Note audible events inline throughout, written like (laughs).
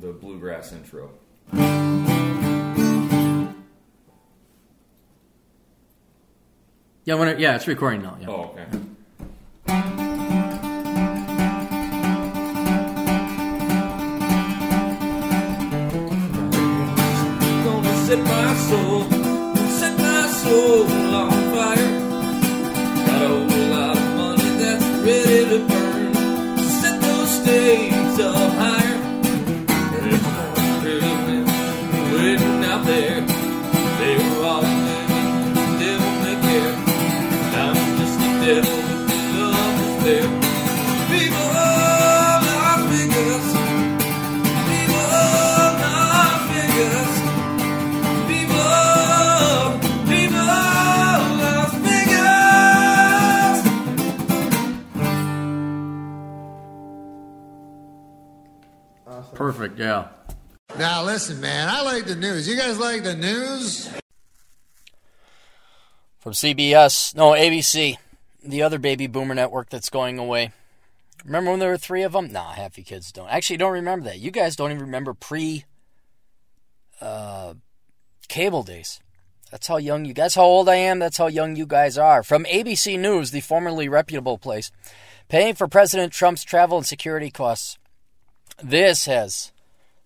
the bluegrass intro. Yeah, when it, yeah, it's recording now. Yeah. Oh, okay. Gonna set my soul, set my soul Perfect. Yeah. Now listen, man, I like the news. You guys like the news? From CBS, no, ABC, the other baby boomer network that's going away. Remember when there were three of them? Nah, half you kids don't. Actually, don't remember that. You guys don't even remember pre uh, cable days. That's how young you guys, how old I am, that's how young you guys are. From ABC News, the formerly reputable place, paying for President Trump's travel and security costs. This has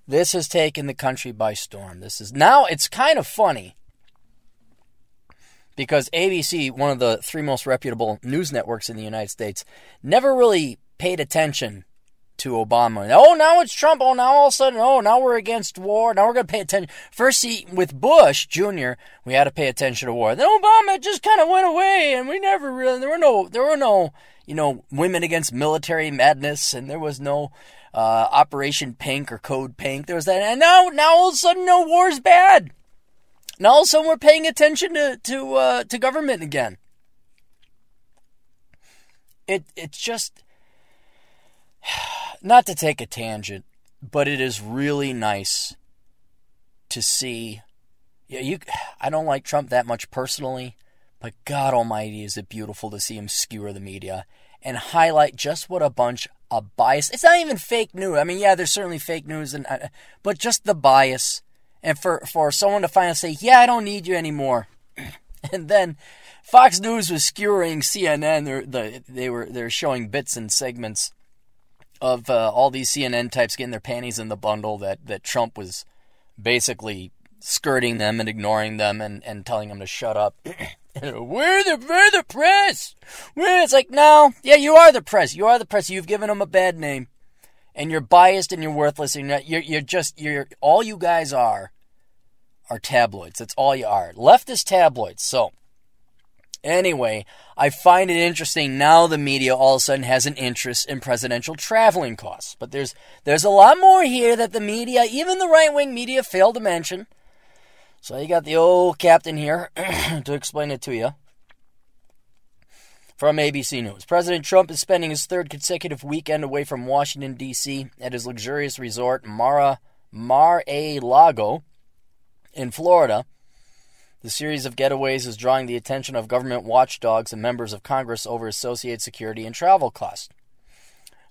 this has taken the country by storm. This is now it's kind of funny because ABC, one of the three most reputable news networks in the United States, never really paid attention to Obama. Oh, now it's Trump. Oh, now all of a sudden, oh, now we're against war. Now we're going to pay attention. First, see, with Bush Jr., we had to pay attention to war. Then Obama just kind of went away, and we never really. There were no, there were no, you know, women against military madness, and there was no uh, Operation Pink or Code Pink. There was that, and now, now all of a sudden, no war's bad. Now all of a sudden, we're paying attention to to uh, to government again. It it's just (sighs) not to take a tangent, but it is really nice to see. Yeah, you. (sighs) I don't like Trump that much personally, but God Almighty, is it beautiful to see him skewer the media and highlight just what a bunch of bias. It's not even fake news. I mean, yeah, there's certainly fake news, and uh, but just the bias, and for for someone to finally say, "Yeah, I don't need you anymore," (clears throat) and then Fox News was skewering CNN. They're, the, they were they're showing bits and segments of uh, all these CNN types getting their panties in the bundle that, that Trump was basically skirting them and ignoring them and, and telling them to shut up. (clears throat) we're the we're the press. We're, it's like no, yeah, you are the press. You are the press. You've given them a bad name, and you're biased and you're worthless and you're you're, you're just you're all you guys are are tabloids. That's all you are. Leftist tabloids. So Anyway, I find it interesting now the media all of a sudden has an interest in presidential traveling costs. But there's there's a lot more here that the media, even the right wing media, failed to mention. So you got the old captain here (clears throat) to explain it to you. From ABC News. President Trump is spending his third consecutive weekend away from Washington, D.C. at his luxurious resort, Mara, Mar-a-Lago in Florida. The series of getaways is drawing the attention of government watchdogs and members of Congress over associated security and travel costs.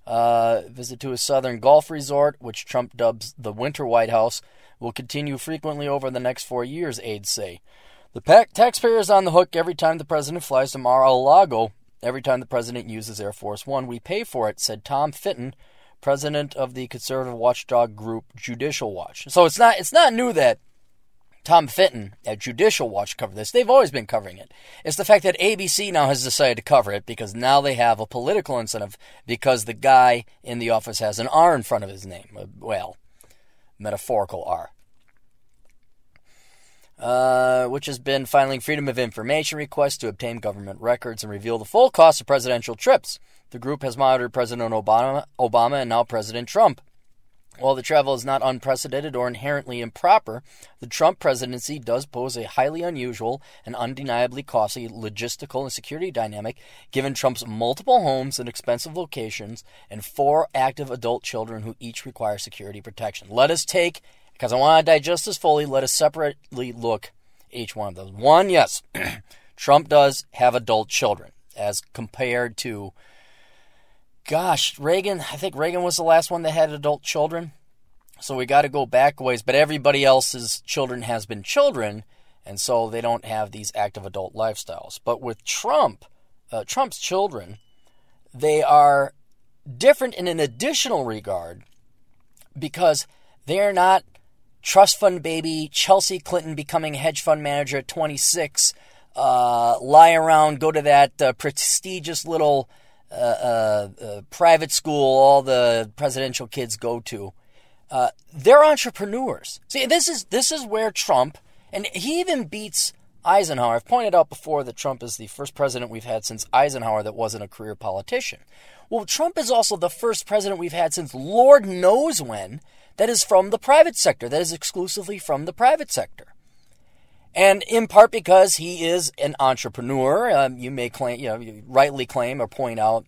Uh, visit to a southern golf resort, which Trump dubs the Winter White House, will continue frequently over the next four years, aides say. The pa- taxpayer is on the hook every time the president flies to Mar-a-Lago. Every time the president uses Air Force One, we pay for it, said Tom Fitton, president of the conservative watchdog group Judicial Watch. So it's not it's not new that Tom Fitton at Judicial Watch covered this. They've always been covering it. It's the fact that ABC now has decided to cover it because now they have a political incentive because the guy in the office has an R in front of his name. Uh, well, metaphorical R. Uh, which has been filing Freedom of Information requests to obtain government records and reveal the full cost of presidential trips. The group has monitored President Obama, Obama and now President Trump. While the travel is not unprecedented or inherently improper, the Trump presidency does pose a highly unusual and undeniably costly logistical and security dynamic given Trump's multiple homes in expensive locations and four active adult children who each require security protection. Let us take, because I want to digest this fully, let us separately look each one of those. One, yes, (clears throat) Trump does have adult children as compared to gosh, Reagan, I think Reagan was the last one that had adult children. So we got to go back ways, but everybody else's children has been children, and so they don't have these active adult lifestyles. But with Trump, uh, Trump's children, they are different in an additional regard because they're not trust fund baby Chelsea Clinton becoming hedge fund manager at 26, uh, lie around, go to that uh, prestigious little uh, uh, uh, private school all the presidential kids go to. Uh, they're entrepreneurs. See, this is this is where Trump and he even beats Eisenhower. I've pointed out before that Trump is the first president we've had since Eisenhower that wasn't a career politician. Well, Trump is also the first president we've had since Lord knows when that is from the private sector, that is exclusively from the private sector. And in part because he is an entrepreneur, um, you may claim, you know, you rightly claim or point out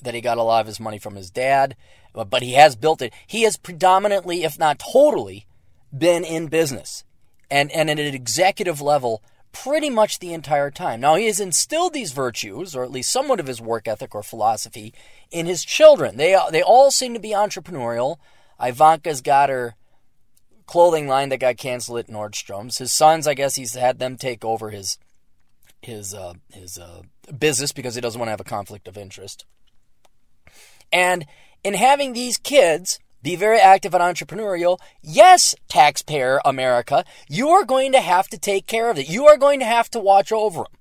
that he got a lot of his money from his dad, but he has built it. He has predominantly, if not totally, been in business and, and at an executive level pretty much the entire time. Now, he has instilled these virtues, or at least somewhat of his work ethic or philosophy, in his children. They, they all seem to be entrepreneurial. Ivanka's got her clothing line that got canceled at Nordstrom's. His sons, I guess, he's had them take over his his uh, his uh, business because he doesn't want to have a conflict of interest. And in having these kids be very active and entrepreneurial, yes, taxpayer America, you are going to have to take care of it. You are going to have to watch over them.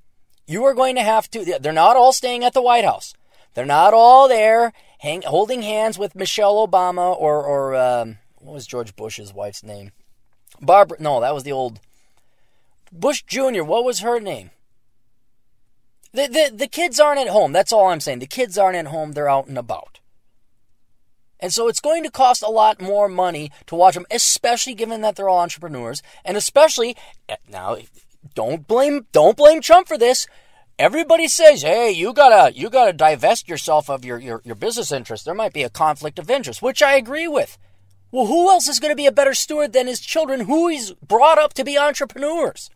You are going to have to. They're not all staying at the White House. They're not all there hang, holding hands with Michelle Obama or or um, what was George Bush's wife's name? Barbara. No, that was the old Bush Jr. What was her name? The, the, the kids aren't at home. That's all I'm saying. The kids aren't at home. They're out and about. And so it's going to cost a lot more money to watch them, especially given that they're all entrepreneurs. And especially, now, don't blame, don't blame Trump for this. Everybody says, hey, you gotta, you gotta divest yourself of your, your, your business interests. There might be a conflict of interest, which I agree with. Well, who else is going to be a better steward than his children, who he's brought up to be entrepreneurs?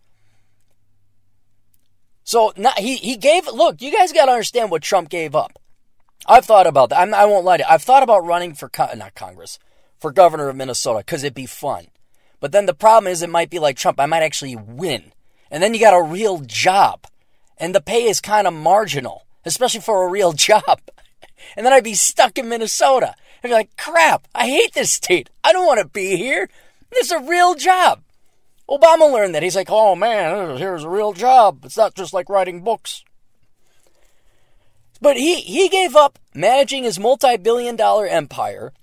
So he he gave. Look, you guys got to understand what Trump gave up. I've thought about that. I'm, I will not lie to you. I've thought about running for not Congress for governor of Minnesota because it'd be fun. But then the problem is, it might be like Trump. I might actually win, and then you got a real job, and the pay is kind of marginal, especially for a real (laughs) job. And then I'd be stuck in Minnesota. I'd be like, crap, I hate this state. I don't want to be here. This is a real job. Obama learned that. He's like, oh man, here's a real job. It's not just like writing books. But he, he gave up managing his multi billion dollar empire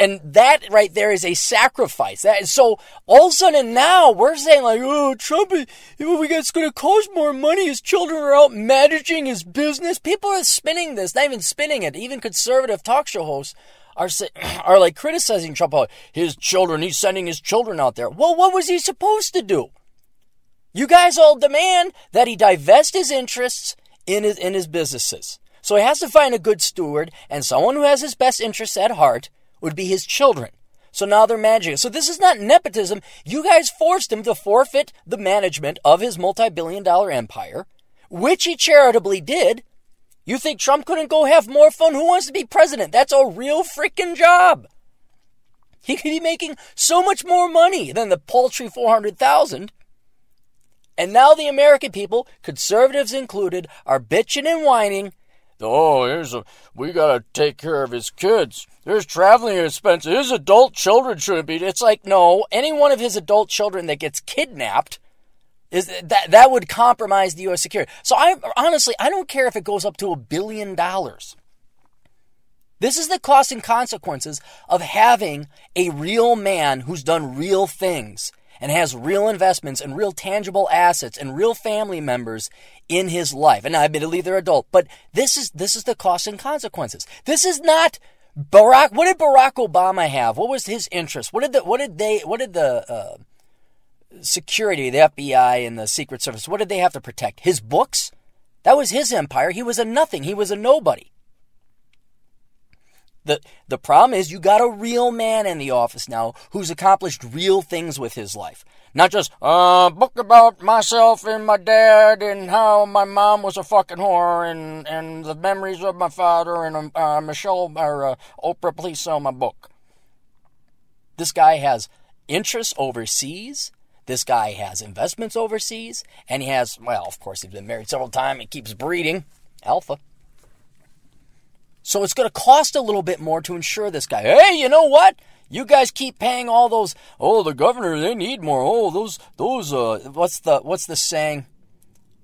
and that right there is a sacrifice. That so all of a sudden now we're saying like, oh, Trump, got it's going to cost more money. His children are out managing his business. People are spinning this, not even spinning it. Even conservative talk show hosts are (clears throat) are like criticizing Trump. Oh, his children, he's sending his children out there. Well, what was he supposed to do? You guys all demand that he divest his interests in his in his businesses. So he has to find a good steward and someone who has his best interests at heart would be his children. So now they're managing. So this is not nepotism. You guys forced him to forfeit the management of his multi billion dollar empire, which he charitably did. You think Trump couldn't go have more fun? Who wants to be president? That's a real freaking job. He could be making so much more money than the paltry 400,000. And now the American people, conservatives included, are bitching and whining Oh, here's a, we gotta take care of his kids. There's traveling expenses. His adult children shouldn't be. It's like, no, any one of his adult children that gets kidnapped is that that would compromise the U.S. security. So I honestly, I don't care if it goes up to a billion dollars. This is the cost and consequences of having a real man who's done real things and has real investments and real tangible assets and real family members in his life. And I admittedly they're adult, but this is this is the cost and consequences. This is not Barack. What did Barack Obama have? What was his interest? What did the what did they what did the uh, security, the FBI and the Secret Service, what did they have to protect? His books? That was his empire. He was a nothing. He was a nobody. The, the problem is you got a real man in the office now who's accomplished real things with his life. Not just a uh, book about myself and my dad and how my mom was a fucking whore and, and the memories of my father and uh, Michelle or uh, Oprah, please sell my book. This guy has interests overseas. This guy has investments overseas. And he has, well, of course, he's been married several times. He keeps breeding alpha. So it's going to cost a little bit more to insure this guy. Hey, you know what? You guys keep paying all those. Oh, the governor, they need more. Oh, those, those. Uh, what's the what's the saying?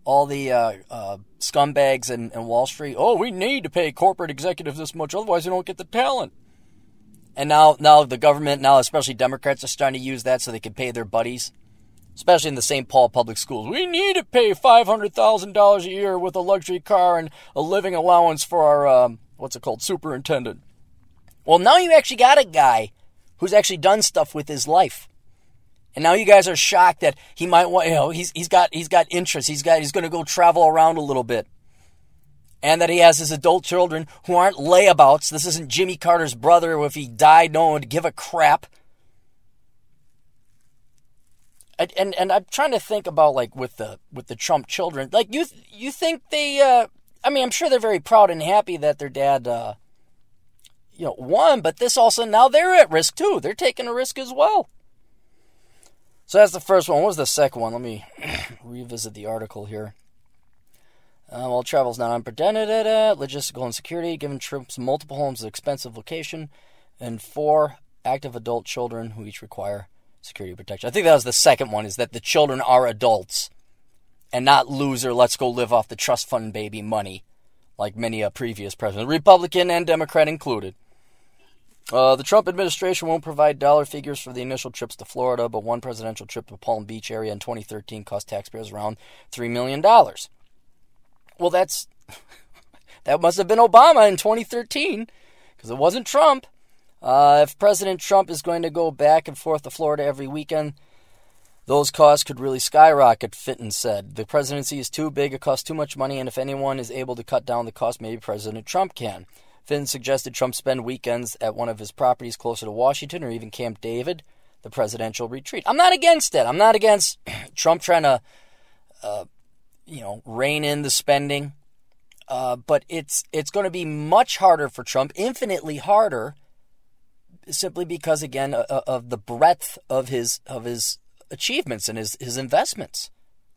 All the uh, uh, scumbags in, in Wall Street. Oh, we need to pay corporate executives this much, otherwise they don't get the talent. And now, now the government, now especially Democrats, are starting to use that so they can pay their buddies, especially in the St. Paul public schools. We need to pay five hundred thousand dollars a year with a luxury car and a living allowance for our um, what's it called, superintendent. Well, now you actually got a guy who's actually done stuff with his life. And now you guys are shocked that he might want, you know, he's, he's got, he's got interest. He's got, he's going to go travel around a little bit. And that he has his adult children who aren't layabouts. This isn't Jimmy Carter's brother. If he died, no one would give a crap. And, and, and I'm trying to think about like with the with the Trump children. Like you you think they uh, I mean, I'm sure they're very proud and happy that their dad, uh, you know, won. But this also now they're at risk too. They're taking a risk as well. So that's the first one. What was the second one? Let me (clears throat) revisit the article here. Uh, while travel is not unprecedented, logistical insecurity, given trips multiple homes, an expensive location, and four active adult children who each require security protection. I think that was the second one, is that the children are adults and not loser, let's go live off the trust fund baby money, like many a previous president, Republican and Democrat included. Uh, the Trump administration won't provide dollar figures for the initial trips to Florida, but one presidential trip to the Palm Beach area in 2013 cost taxpayers around $3 million. Well, that's (laughs) that must have been Obama in 2013 because it wasn't Trump. Uh, if President Trump is going to go back and forth to Florida every weekend, those costs could really skyrocket, Fitton said. The presidency is too big, it costs too much money, and if anyone is able to cut down the cost, maybe President Trump can. Fitton suggested Trump spend weekends at one of his properties closer to Washington or even Camp David, the presidential retreat. I'm not against it. I'm not against (clears throat) Trump trying to, uh, you know, rein in the spending. Uh, but it's it's going to be much harder for Trump, infinitely harder, simply because again of the breadth of his of his achievements and his, his investments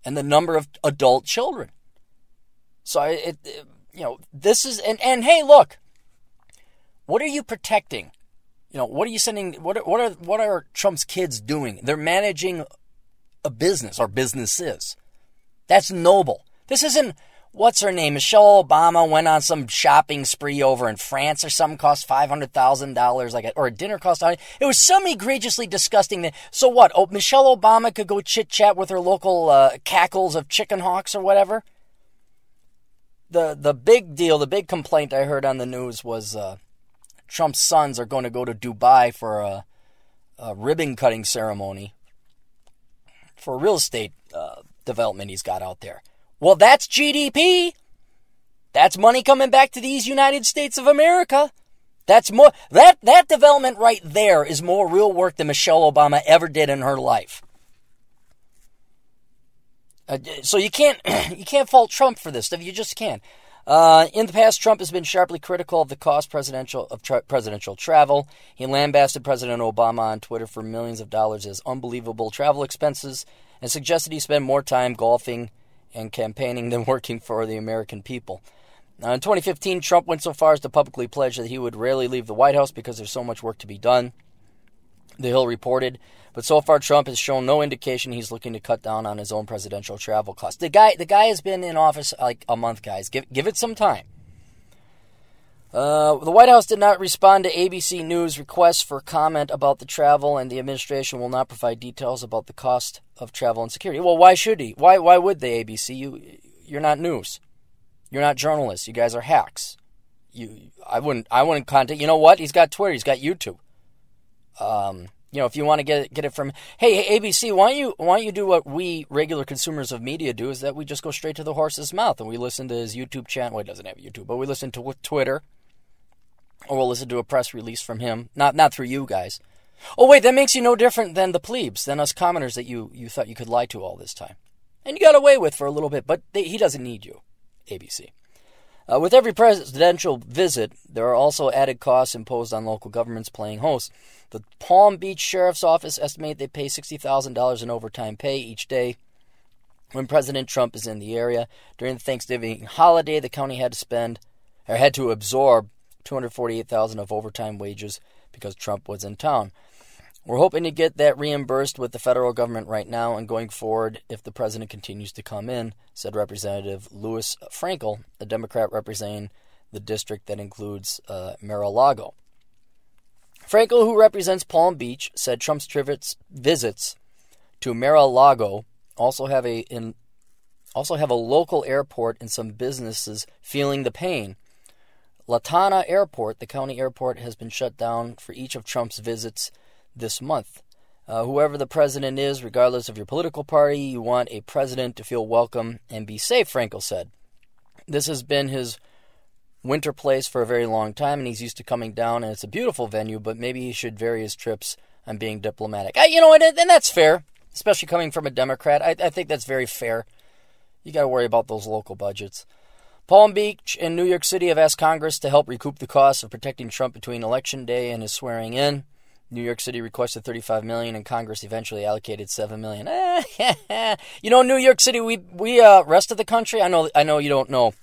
and the number of adult children. So it, it, you know, this is and and hey, look, what are you protecting? You know, what are you sending? What are, what are what are Trump's kids doing? They're managing a business or businesses. That's noble. This isn't what's her name? Michelle Obama went on some shopping spree over in France or something, cost five hundred thousand dollars, like a, or a dinner cost. It was some egregiously disgusting. That, so what? Oh, Michelle Obama could go chit chat with her local uh, cackles of chicken hawks or whatever. The the big deal, the big complaint I heard on the news was uh, Trump's sons are going to go to Dubai for a, a ribbon cutting ceremony for real estate uh, development he's got out there. Well, that's GDP. That's money coming back to these United States of America. That's more that that development right there is more real work than Michelle Obama ever did in her life. Uh, so you can't (clears throat) you can't fault Trump for this stuff. You just can't. Uh, in the past, Trump has been sharply critical of the cost presidential of tra- presidential travel. He lambasted President Obama on Twitter for millions of dollars as unbelievable travel expenses and suggested he spend more time golfing and campaigning than (laughs) working for the American people. Now, in 2015, Trump went so far as to publicly pledge that he would rarely leave the White House because there's so much work to be done. The Hill reported, but so far Trump has shown no indication he's looking to cut down on his own presidential travel costs. The guy, the guy has been in office like a month, guys. Give give it some time. Uh, the White House did not respond to ABC News' request for comment about the travel, and the administration will not provide details about the cost of travel and security. Well, why should he? Why why would they? ABC, you you're not news, you're not journalists. You guys are hacks. You, I wouldn't I wouldn't contact. You know what? He's got Twitter. He's got YouTube. Um, you know, if you want to get it, get it from, hey, ABC, why don't you why don't you do what we regular consumers of media do? Is that we just go straight to the horse's mouth and we listen to his YouTube channel. Well, he doesn't have YouTube, but we listen to Twitter or we'll listen to a press release from him. Not not through you guys. Oh wait, that makes you no different than the plebes, than us commoners that you you thought you could lie to all this time, and you got away with for a little bit. But they, he doesn't need you, ABC. Uh, with every presidential visit, there are also added costs imposed on local governments playing host. The Palm Beach Sheriff's Office estimate they pay $60,000 in overtime pay each day when President Trump is in the area. During the Thanksgiving holiday, the county had to spend or had to absorb 248,000 of overtime wages because Trump was in town. We're hoping to get that reimbursed with the federal government right now and going forward if the president continues to come in, said Representative Lois Frankel, a Democrat representing the district that includes uh, Mar-a-Lago. Frankel, who represents Palm Beach, said Trump's visits to Mar-a-Lago also have a in, also have a local airport and some businesses feeling the pain. Lantana Airport, the county airport, has been shut down for each of Trump's visits this month. Uh, whoever the president is, regardless of your political party, you want a president to feel welcome and be safe, Frankel said. This has been his winter place for a very long time, and he's used to coming down, and it's a beautiful venue, but maybe he should vary his trips on being diplomatic. I, you know, and, and that's fair, especially coming from a Democrat. I, I think that's very fair. You got to worry about those local budgets. Palm Beach and New York City have asked Congress to help recoup the costs of protecting Trump between Election Day and his swearing in. New York City requested 35 million, and Congress eventually allocated 7 million. (laughs) you know, New York City, we we uh, rest of the country. I know, I know you don't know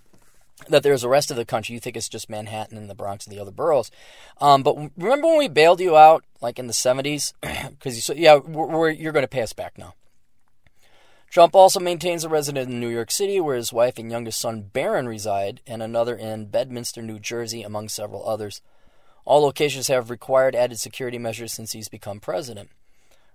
that there's the rest of the country. You think it's just Manhattan and the Bronx and the other boroughs. Um, but remember when we bailed you out, like in the 70s, because (clears throat) you said, yeah, we're, we're, you're going to pay us back now. Trump also maintains a residence in New York City, where his wife and youngest son Barron reside, and another in Bedminster, New Jersey, among several others. All locations have required added security measures since he's become president.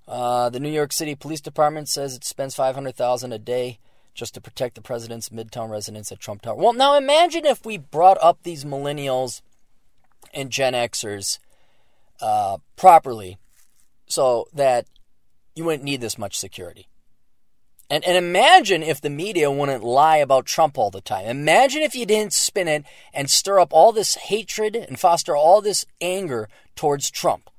Uh, the New York City Police Department says it spends 500000 a day just to protect the president's midtown residence at Trump Tower. Well, now imagine if we brought up these millennials and Gen Xers uh, properly so that you wouldn't need this much security. And, and imagine if the media wouldn't lie about Trump all the time. Imagine if you didn't spin it and stir up all this hatred and foster all this anger towards Trump.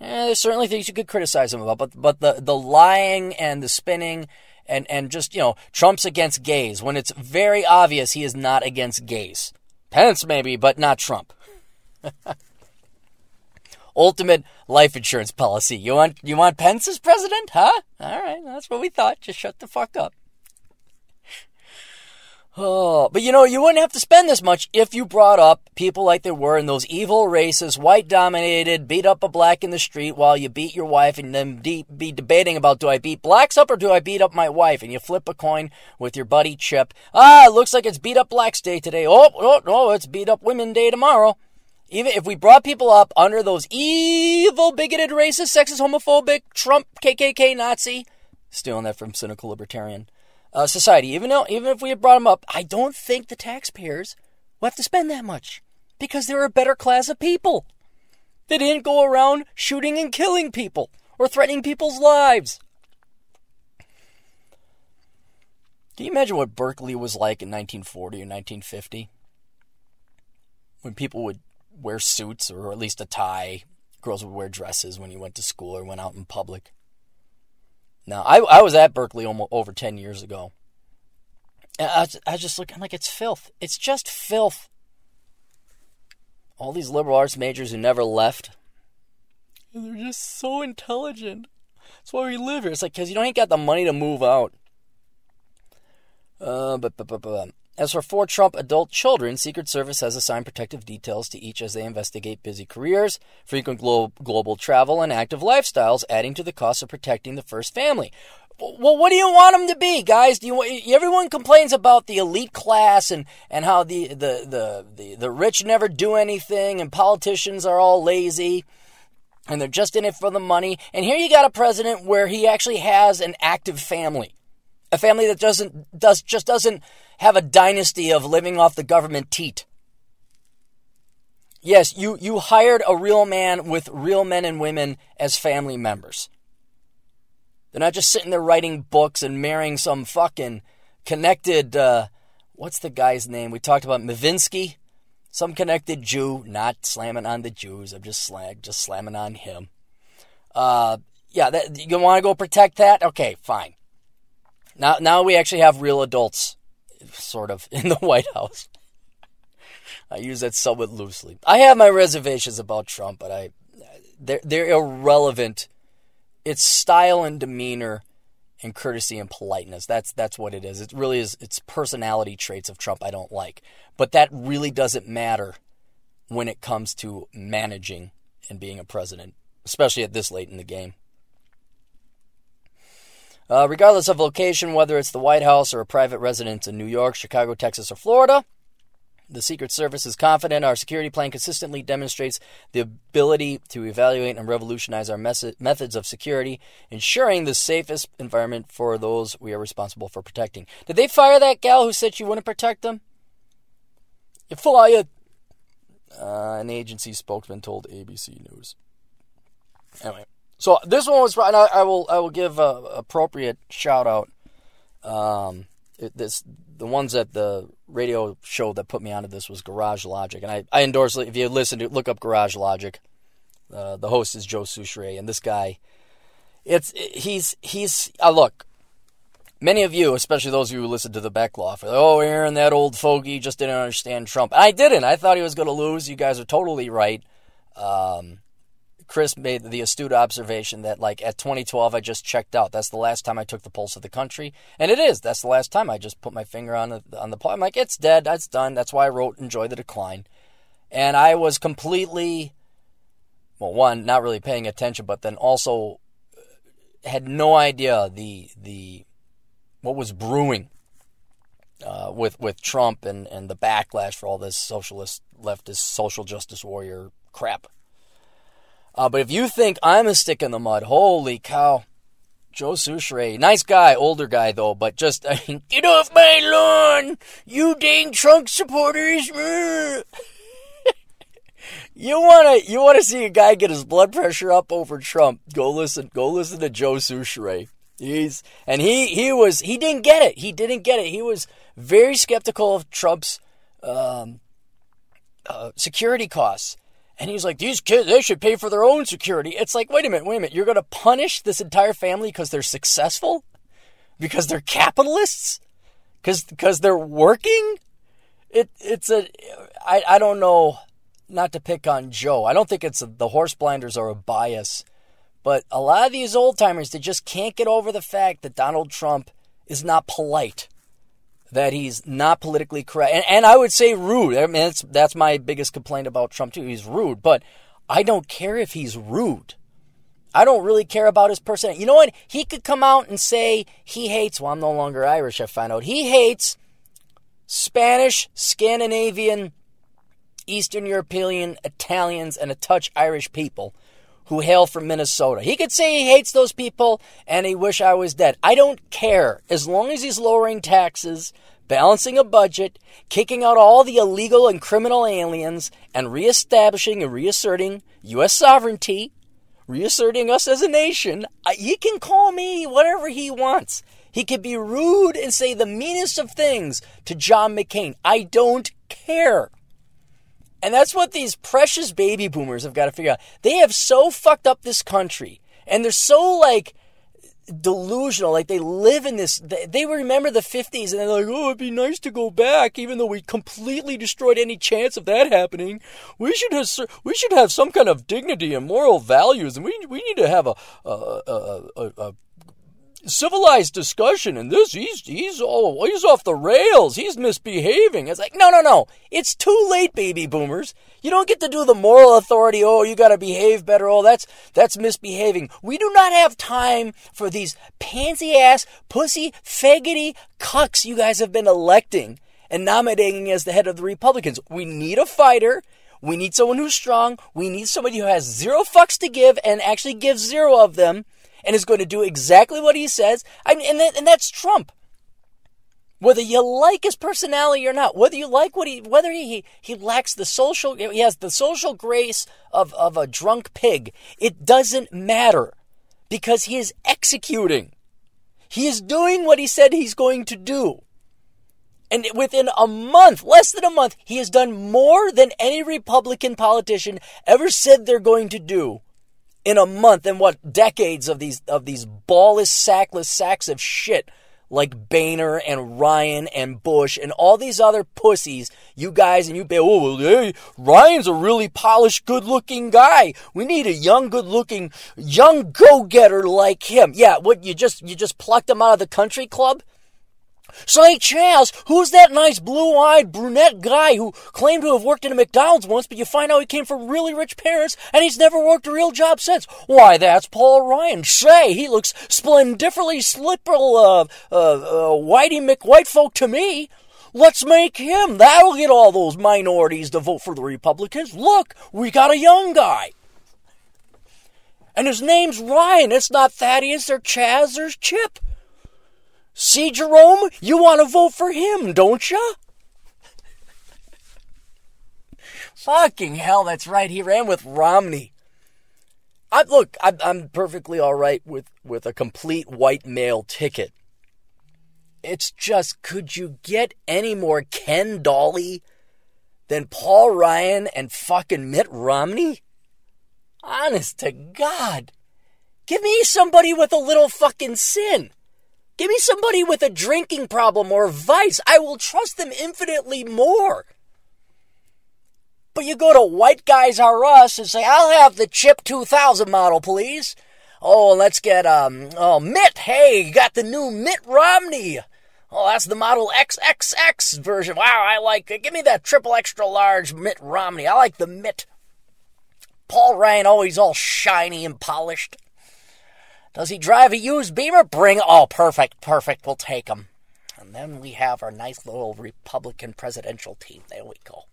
Eh, there's certainly things you could criticize him about, but but the, the lying and the spinning and, and just, you know, Trump's against gays when it's very obvious he is not against gays. Pence maybe, but not Trump. (laughs) ultimate life insurance policy. You want you want Pence as president, huh? All right, that's what we thought. Just shut the fuck up. (sighs) Oh, but you know, you wouldn't have to spend this much if you brought up people like they were in those evil races, white dominated, beat up a black in the street while you beat your wife and then de- be debating about do I beat blacks up or do I beat up my wife? And you flip a coin with your buddy Chip. Ah, looks like it's beat up blacks day today. Oh, oh, oh, it's beat up women day tomorrow. Even if we brought people up under those evil, bigoted, racist, sexist, homophobic, Trump, KKK, Nazi, stealing that from cynical libertarian uh, society, even though even if we had brought them up, I don't think the taxpayers will have to spend that much because they're a better class of people. They didn't go around shooting and killing people or threatening people's lives. Can you imagine what Berkeley was like in 1940 or 1950? When people would wear suits or at least a tie. Girls would wear dresses when you went to school or went out in public. Now, I, I was at Berkeley almost over 10 years ago. And I, was, I was just looking like it's filth. It's just filth. All these liberal arts majors who never left. They're just so intelligent. That's why we live here. It's like, because you don't ain't got the money to move out. Uh, but, but, but, but. As for four Trump adult children, Secret Service has assigned protective details to each as they investigate busy careers, frequent glo- global travel, and active lifestyles, adding to the cost of protecting the first family. Well, what do you want them to be, guys? Do you everyone complains about the elite class and, and how the, the, the, the, the rich never do anything and politicians are all lazy and they're just in it for the money. And here you got a president where he actually has an active family a family that doesn't does just doesn't have a dynasty of living off the government teat. Yes, you, you hired a real man with real men and women as family members. They're not just sitting there writing books and marrying some fucking connected, uh, what's the guy's name? We talked about Mezvinsky, some connected Jew, not slamming on the Jews. I'm just slag, just slamming on him. Uh, yeah, that, you want to go protect that? Okay, fine. Now, now we actually have real adults, sort of, (laughs) in the White House. I use that somewhat loosely. I have my reservations about Trump, but I they're they're irrelevant. It's style and demeanor and courtesy and politeness. That's that's what it is. It really is it's personality traits of Trump I don't like. But that really doesn't matter when it comes to managing and being a president, especially at this late in the game. Uh, regardless of location, whether it's the White House or a private residence in New York, Chicago, Texas, or Florida, the Secret Service is confident our security plan consistently demonstrates the ability to evaluate and revolutionize our mes- methods of security, ensuring the safest environment for those we are responsible for protecting. Did they fire that gal who said she wouldn't protect them? You fired. Uh, an agency spokesman told ABC News. Anyway, so this one was. And I, I will. I will give a appropriate shout out. Um, it, this the ones that the radio show that put me onto this was Garage Logic, and I, I endorse. If you listen to look up Garage Logic, uh, the host is Joe Soucheray, and this guy, it's he's he's uh, look. Many of you, especially those of you who listen to the Beckloff, are like, oh, Aaron, that old fogey just didn't understand Trump. And I didn't. I thought he was going to lose. You guys are totally right. Um, Chris made the astute observation that, like, at 2012, I just checked out. That's the last time I took the pulse of the country. And it is. That's the last time I just put my finger on the, on the pulse. I'm like, it's dead. That's done. That's why I wrote Enjoy the Decline. And I was completely, well, one, not really paying attention, but then also had no idea the, the, what was brewing uh, with with Trump and, and the backlash for all this socialist leftist social justice warrior crap. Uh, but if you think I'm a stick in the mud, holy cow. Joe Soucheray, nice guy, older guy though, but just I (laughs) mean, get off my lawn, you dang Trump supporters! (laughs) you wanna you wanna see a guy get his blood pressure up over Trump? Go listen, go listen to Joe Soucheray. He's and he he was he didn't get it. He didn't get it. He was very skeptical of Trump's um, uh, security costs. And he's like, these kids, they should pay for their own security. It's like, wait a minute, wait a minute. You're going to punish this entire family because they're successful? Because they're capitalists? Because they're working? It, it's a, I, I don't know, not to pick on Joe. I don't think it's a, the horse blinders are a bias. But a lot of these old timers, they just can't get over the fact that Donald Trump is not polite that he's not politically correct, and, and I would say rude. I mean, that's that's my biggest complaint about Trump too. He's rude, but I don't care if he's rude. I don't really care about his personality. You know what? He could come out and say he hates. Well, I'm no longer Irish. I find out he hates Spanish, Scandinavian, Eastern European, Italians, and a touch Irish people who hail from Minnesota. He could say he hates those people and he wish I was dead. I don't care. As long as he's lowering taxes, balancing a budget, kicking out all the illegal and criminal aliens, and reestablishing and reasserting U.S. sovereignty, reasserting us as a nation, he can call me whatever he wants. He could be rude and say the meanest of things to John McCain. I don't care. And that's what these precious baby boomers have got to figure out. They have so fucked up this country. And they're so like delusional. Like they live in this. They, remember the 50s and they're like, oh, it'd be nice to go back, even though we completely destroyed any chance of that happening. We should have, we should have some kind of dignity and moral values. And we, we need to have a, a, a, a, a civilized discussion and this he's he's all he's off the rails. He's misbehaving. It's like no no no. It's too late baby boomers. You don't get to do the moral authority oh you got to behave better oh that's that's misbehaving. We do not have time for these pansy ass pussy faggoty cucks you guys have been electing and nominating as the head of the republicans. We need a fighter. We need someone who's strong. We need somebody who has zero fucks to give and actually gives zero of them and is going to do exactly what he says. I mean, and, that, and that's Trump. Whether you like his personality or not, whether you like what he, whether he, he lacks the social, he has the social grace of, of a drunk pig, it doesn't matter because he is executing. He is doing what he said he's going to do. And within a month, less than a month, he has done more than any Republican politician ever said they're going to do in a month and what decades of these of these ballless, sackless sacks of shit like Boehner and Ryan and Bush and all these other pussies, you guys and you be, oh, well, hey, Ryan's a really polished, good looking guy. We need a young, good looking, young go getter like him. Yeah, what, you just, you just plucked him out of the country club? Say, Chaz, who's that nice blue eyed brunette guy who claimed to have worked in a McDonald's once, but you find out he came from really rich parents and he's never worked a real job since? Why, that's Paul Ryan. Say, he looks splendiferally slippery, uh, uh, uh, whitey McWhite folk to me. Let's make him. That'll get all those minorities to vote for the Republicans. Look, we got a young guy. And his name's Ryan. It's not Thaddeus or Chaz or Chip. See, Jerome, you want to vote for him, don't you? Fucking hell, that's right. He ran with Romney. I, look, I, I'm perfectly all right with, with a complete white male ticket. It's just, could you get any more Ken Dolly than Paul Ryan and fucking Mitt Romney? Honest to God. Give me somebody with a little fucking sin. Give me somebody with a drinking problem or vice. I will trust them infinitely more. But you go to White Guys R Us and say, I'll have the Chip 2000 model, please. Oh, let's get, um, oh, Mitt. Hey, you got the new Mitt Romney. Oh, that's the Model XXX version. Wow, I like it. Give me that triple extra large Mitt Romney. I like the Mitt. Paul Ryan always all shiny and polished. Does he drive a used Beamer? Bring oh perfect, perfect. We'll take him. And then we have our nice little Republican presidential team. There we go.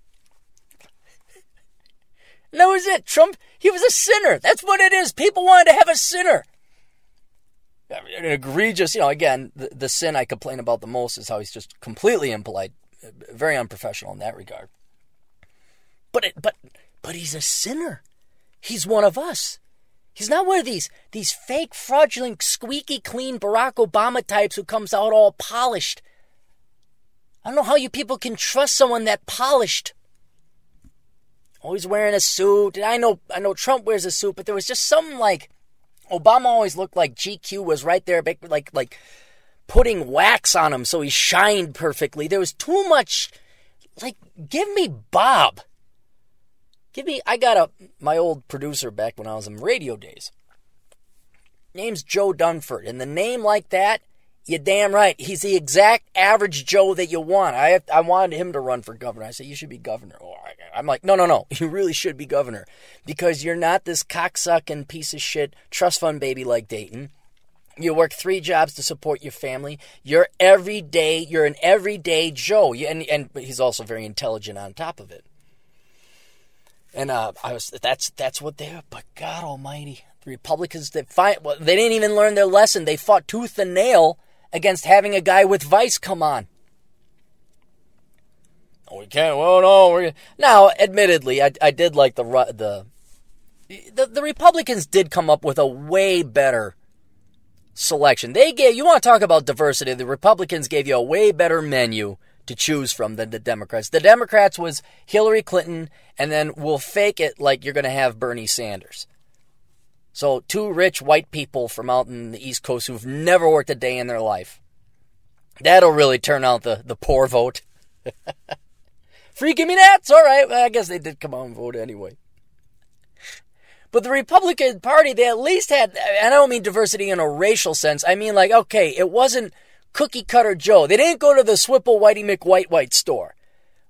(laughs) that was it. Trump, he was a sinner. That's what it is. People wanted to have a sinner. An egregious, you know, again, the, the sin I complain about the most is how he's just completely impolite, very unprofessional in that regard. But it, but but he's a sinner. He's one of us. He's not one of these these fake, fraudulent, squeaky clean Barack Obama types who comes out all polished. I don't know how you people can trust someone that polished. Always wearing a suit. And I know I know Trump wears a suit, but there was just something like Obama always looked like GQ was right there like like putting wax on him so he shined perfectly. There was too much like give me Bob. Give me, I got a, my old producer back when I was in radio days. Name's Joe Dunford. And the name like that, you're damn right. He's the exact average Joe that you want. I have, I wanted him to run for governor. I said, you should be governor. Oh, I'm like, no, no, no. (laughs) You really should be governor. Because you're not this cocksucking piece of shit trust fund baby like Dayton. You work three jobs to support your family. You're everyday, you're an everyday Joe. And, and he's also very intelligent on top of it. And uh, I was that's that's what they. But God Almighty, the Republicans that fight well, they didn't even learn their lesson. They fought tooth and nail against having a guy with vice come on. We can't. Well, no. We're, now, admittedly, I, I did like the, the the the Republicans did come up with a way better selection. They gave you want to talk about diversity. The Republicans gave you a way better menu to choose from than the Democrats. The Democrats was Hillary Clinton, and then we'll fake it like you're going to have Bernie Sanders. So, two rich white people from out in the East Coast who've never worked a day in their life. That'll really turn out the, the poor vote. (laughs) Free give me that. All right. I guess they did come out and vote anyway. But the Republican Party, they at least had, I don't mean diversity in a racial sense. I mean, like, okay, it wasn't cookie cutter Joe. They didn't go to the Swipple Whitey McWhite White store.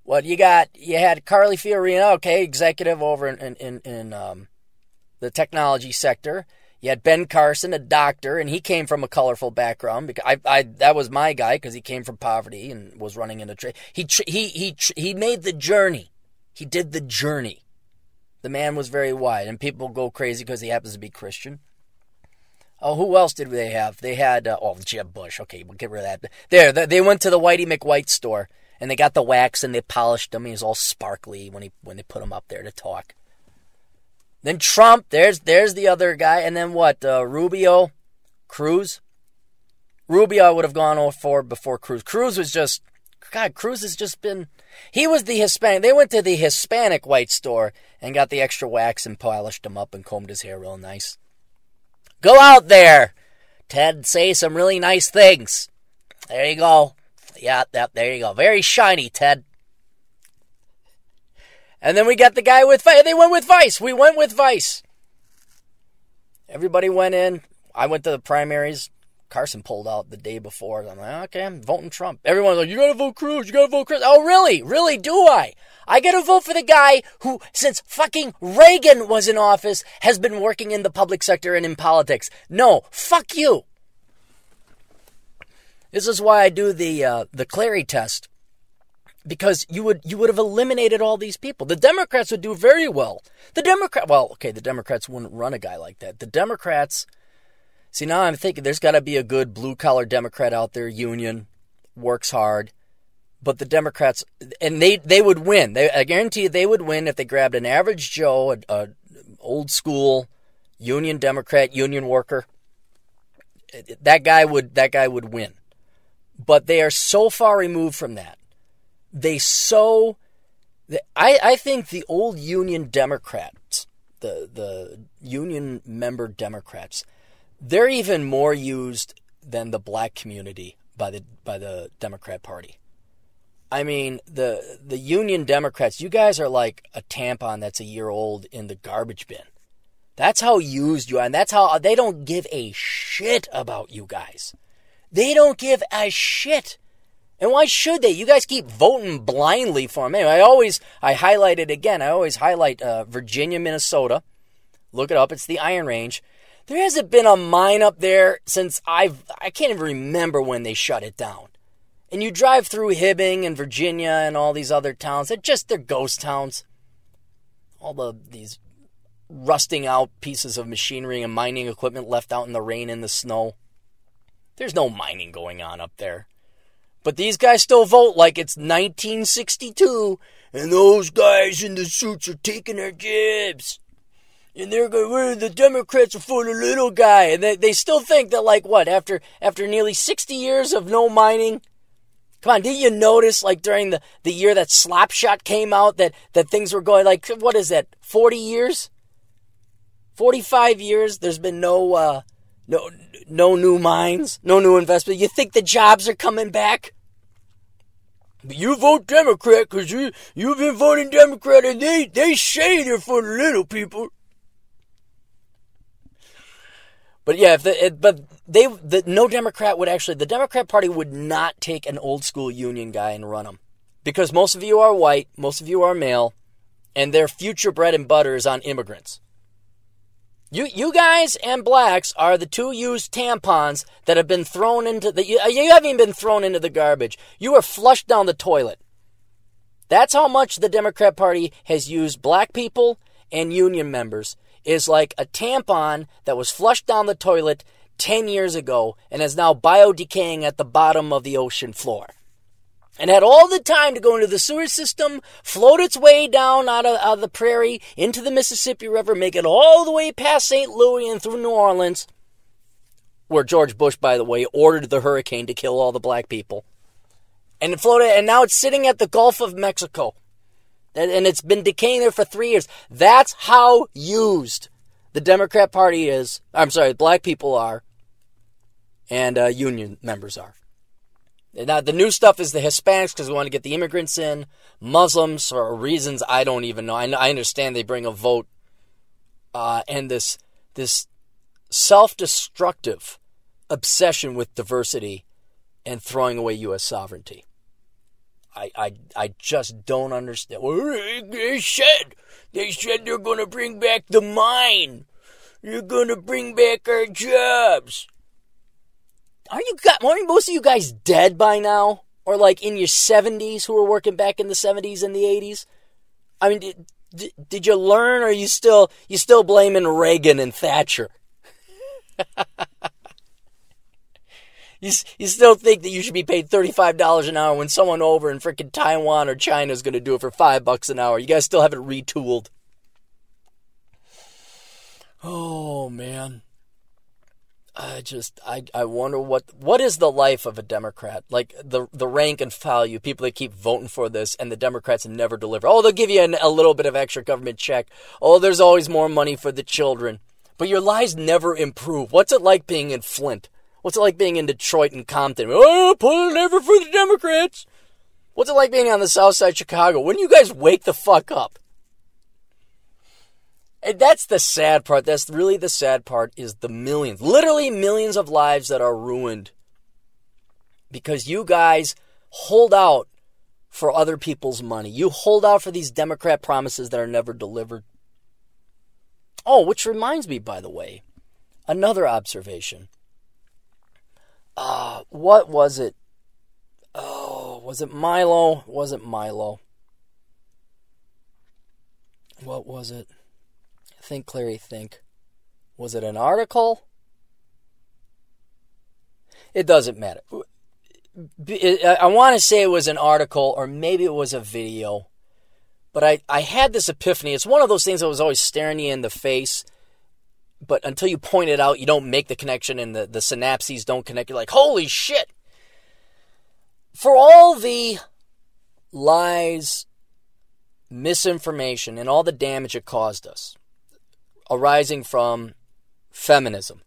What you got? You had Carly Fiorina, okay, executive over in in in um, the technology sector. You had Ben Carson, a doctor, and he came from a colorful background. Because I, I that was my guy because he came from poverty and was running in a trade. He he he he made the journey. He did the journey. The man was very wide, and people go crazy because he happens to be Christian. Oh, who else did they have? They had uh, oh Jeb Bush. Okay, we'll get rid of that. There, they went to the Whitey McWhite store and they got the wax and they polished him. He was all sparkly when he when they put him up there to talk. Then Trump. There's there's the other guy, and then what? Uh, Rubio, Cruz. Rubio I would have gone for before Cruz. Cruz was just God. Cruz has just been. He was the Hispanic. They went to the Hispanic white store and got the extra wax and polished him up and combed his hair real nice. Go out there, Ted, say some really nice things. There you go. Yeah, yeah, there you go. Very shiny, Ted. And then we got the guy with Vice. They went with Vice. We went with Vice. Everybody went in. I went to the primaries. Carson pulled out the day before. I'm like, okay, I'm voting Trump. Everyone's like, you gotta vote Cruz. You gotta vote Cruz. Oh, really? Really? Do I? I gotta vote for the guy who, since fucking Reagan was in office, has been working in the public sector and in politics. No, fuck you. This is why I do the uh, the Clarey test because you would you would have eliminated all these people. The Democrats would do very well. The Democrat well, okay, the Democrats wouldn't run a guy like that. The Democrats See now I'm thinking there's got to be a good blue collar Democrat out there, union, works hard. But the Democrats and they they would win. They, I guarantee you they would win if they grabbed an average Joe, a, a old school union Democrat, union worker. That guy would that guy would win. But they are so far removed from that they so I, I think the old union Democrats, the the union member Democrats, they're even more used than the black community by the by the Democrat Party. I mean, the the union Democrats, you guys are like a tampon that's a year old in the garbage bin. That's how used you are, and that's how they don't give a shit about you guys. They don't give a shit. And why should they? You guys keep voting blindly for them. Anyway, I always, I highlight it again. I always highlight uh, Virginia, Minnesota. Look it up. It's the Iron Range. There hasn't been a mine up there since I've, I can't even remember when they shut it down. And you drive through Hibbing and Virginia and all these other towns. They're just, they're ghost towns. All the, these rusting out pieces of machinery and mining equipment left out in the rain and the snow. There's no mining going on up there. But these guys still vote like it's 1962, and those guys in the suits are taking their jibs. And they're going, we're the Democrats are for the little guy. And they, they still think that, like, what, after after nearly 60 years of no mining? Come on, didn't you notice, like, during the, the year that Slapshot came out, that, that things were going, like, what is that, 40 years? 45 years, there's been no, uh, no, no new mines, no new investment. You think the jobs are coming back? You vote Democrat because you, you've been voting Democrat and they, they say they're for the little people. But yeah, if the, it, but they, the, no Democrat would actually, the Democrat Party would not take an old school union guy and run him. Because most of you are white, most of you are male, and their future bread and butter is on immigrants. You, you guys and blacks are the two used tampons that have been thrown into the. You, you haven't even been thrown into the garbage. You were flushed down the toilet. That's how much the Democrat Party has used black people and union members. Is like a tampon that was flushed down the toilet 10 years ago and is now biodecaying at the bottom of the ocean floor and had all the time to go into the sewer system, float its way down out of, out of, the prairie into the Mississippi River, make it all the way past St. Louis and through New Orleans, where George Bush, by the way, ordered the hurricane to kill all the black people. And it floated, and now it's sitting at the Gulf of Mexico. And it's been decaying there for three years. That's how used the Democrat Party is. I'm sorry, black people are, and uh, union members are. Now, the new stuff is the Hispanics because we want to get the immigrants in. Muslims for reasons I don't even know. I, I understand they bring a vote. Uh, and this this self-destructive obsession with diversity and throwing away U.S. sovereignty. I, I, I just don't understand. They said they said they're going to bring back the mine. You're going to bring back our jobs aren't you got aren't most of you guys dead by now? Or like in your 70s who were working back in the 70s and the 80s? I mean, did, did you learn or are you still you still blaming Reagan and Thatcher? (laughs) you, you still think that you should be paid $35 an hour when someone over in freaking Taiwan or China is going to do it for 5 bucks an hour. You guys still haven't retooled. Oh man. I just I, I wonder what what is the life of a Democrat like the the rank and file you people that keep voting for this and the Democrats never deliver oh they'll give you an, a little bit of extra government check oh there's always more money for the children but your lives never improve what's it like being in Flint What's it like being in Detroit and Compton? Oh, pulling ever for the Democrats. What's it like being on the south side of Chicago? When you guys wake the fuck up? And that's the sad part. That's really the sad part is the millions, literally millions of lives that are ruined because you guys hold out for other people's money. You hold out for these Democrat promises that are never delivered. Oh, which reminds me, by the way, another observation. Uh, what was it? Oh, was it Milo? Was it Milo? What was it? Think, Clarey, think. Was it an article? It doesn't matter. I want to say it was an article or maybe it was a video. But I, I had this epiphany. It's one of those things that was always staring you in the face. But until you point it out, you don't make the connection and the, the synapses don't connect. You're like, holy shit. For all the lies, misinformation, and all the damage it caused us, arising from feminism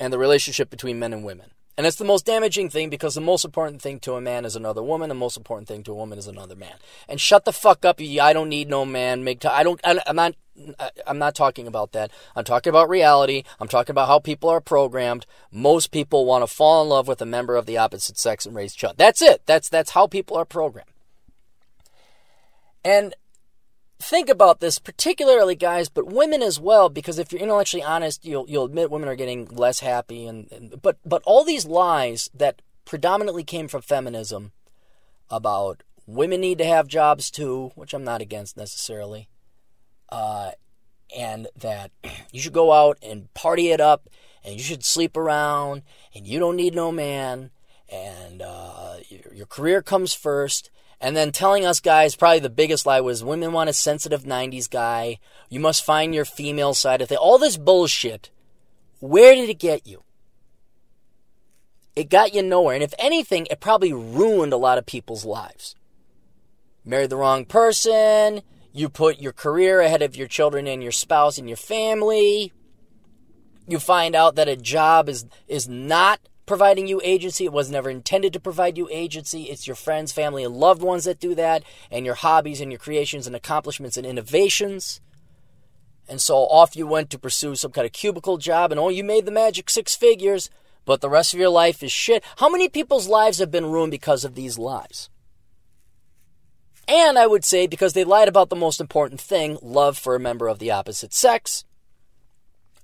and the relationship between men and women. And it's the most damaging thing because the most important thing to a man is another woman. The most important thing to a woman is another man. And shut the fuck up. you I don't need no man. Make t- I don't. I'm not. I'm not talking about that. I'm talking about reality. I'm talking about how people are programmed. Most people want to fall in love with a member of the opposite sex and raise children. That's it. That's that's how people are programmed. And think about this, particularly guys, but women as well, because if you're intellectually honest, you'll you'll admit women are getting less happy, and, and but but all these lies that predominantly came from feminism about women need to have jobs too, which I'm not against necessarily, uh, and that (clears throat) you should go out and party it up, and you should sleep around, and you don't need no man, and uh, your, your career comes first and then telling us guys, probably the biggest lie was women want a sensitive 90s guy. You must find your female side of it. All this bullshit. Where did it get you? It got you nowhere. And if anything, it probably ruined a lot of people's lives. Married the wrong person. You put your career ahead of your children and your spouse and your family. You find out that a job is, is not providing you agency. It was never intended to provide you agency. It's your friends, family, and loved ones that do that, and your hobbies and your creations and accomplishments and innovations. And so off you went to pursue some kind of cubicle job, and oh, you made the magic six figures, but the rest of your life is shit. How many people's lives have been ruined because of these lies? And I would say because they lied about the most important thing love for a member of the opposite sex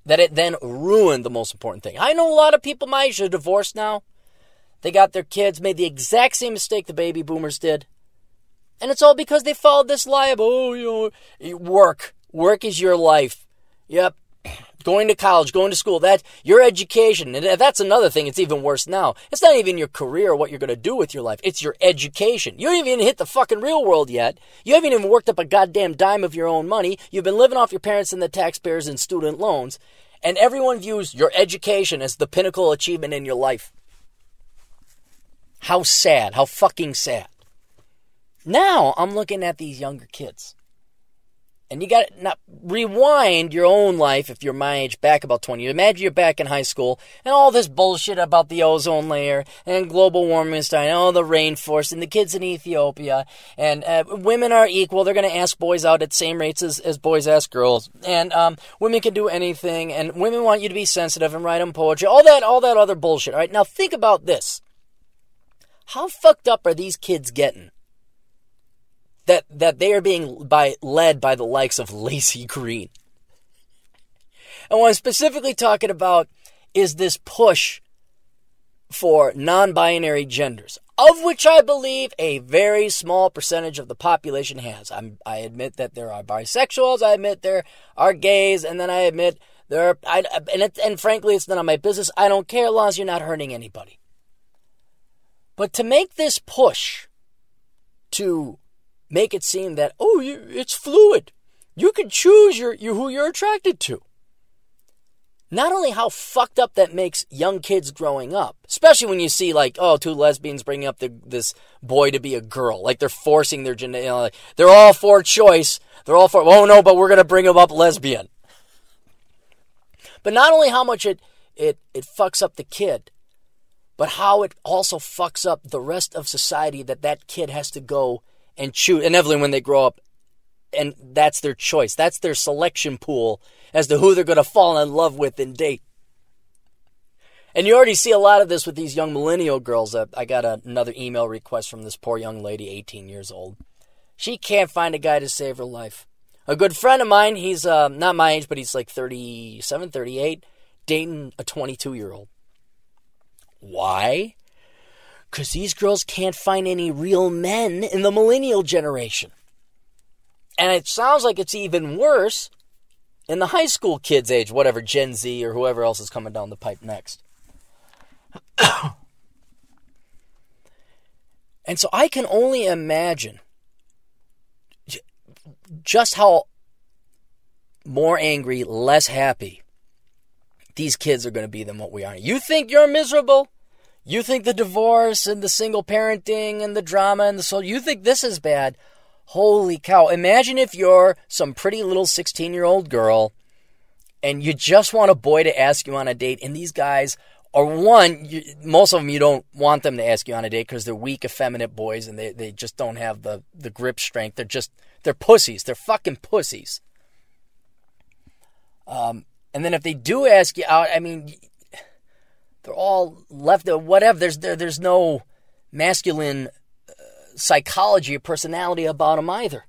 that it then ruined the most important thing. I know a lot of people my age are divorced now. They got their kids, made the exact same mistake the baby boomers did. And it's all because they followed this lie of, oh, you know, work. Work is your life. Yep. Going to college, going to school, that your education. And that's another thing, it's even worse now. It's not even your career or what you're going to do with your life. It's your education. You haven't even hit the fucking real world yet. You haven't even worked up a goddamn dime of your own money. You've been living off your parents and the taxpayers and student loans. And everyone views your education as the pinnacle achievement in your life. How sad. How fucking sad. Now I'm looking at these younger kids. And you got to not rewind your own life if you're my age back about 20. Imagine you're back in high school and all this bullshit about the ozone layer and global warming is and all the rainforest and the kids in Ethiopia and uh, women are equal. They're going to ask boys out at same rates as, as boys ask girls. And um, women can do anything and women want you to be sensitive and write them poetry. All that, all that other bullshit. All right. Now think about this. How fucked up are these kids getting? That that they are being by led by the likes of Laci Green. And what I'm specifically talking about is this push for non-binary genders, of which I believe a very small percentage of the population has. I'm, i admit that there are bisexuals. I admit there are gays, and then I admit there are. I, and it, and frankly, it's none of my business. I don't care as long as you're not hurting anybody. But to make this push to make it seem that oh, you, it's fluid. You can choose your, your who you're attracted to. Not only how fucked up that makes young kids growing up, especially when you see like oh two lesbians bringing up the, this boy to be a girl, like they're forcing their. You know, like, they're all for choice. They're all for oh no, but we're gonna bring him up lesbian. But not only how much it it it fucks up the kid, but how it also fucks up the rest of society that that kid has to go and choose. Inevitably, when they grow up, and that's their choice. That's their selection pool as to who they're going to fall in love with and date. And you already see a lot of this with these young millennial girls. Uh, I got a, another email request from this poor young lady, 18 years old. She can't find a guy to save her life. A good friend of mine, he's uh, not my age, but he's like 37, 38, dating a 22 year old. Why? Because these girls can't find any real men in the millennial generation. And it sounds like it's even worse in the high school kids' age, whatever, Gen Z or whoever else is coming down the pipe next. (coughs) and so I can only imagine just how more angry, less happy these kids are going to be than what we are. You think you're miserable? You think the divorce and the single parenting and the drama and the so you think this is bad? Holy cow. Imagine if you're some pretty little 16 year old girl and you just want a boy to ask you on a date, and these guys are one, you, most of them you don't want them to ask you on a date because they're weak, effeminate boys and they, they just don't have the, the grip strength. They're just, they're pussies. They're fucking pussies. Um, and then if they do ask you out, I mean, they're all left, whatever. There's, there, there's no masculine uh, psychology or personality about them either.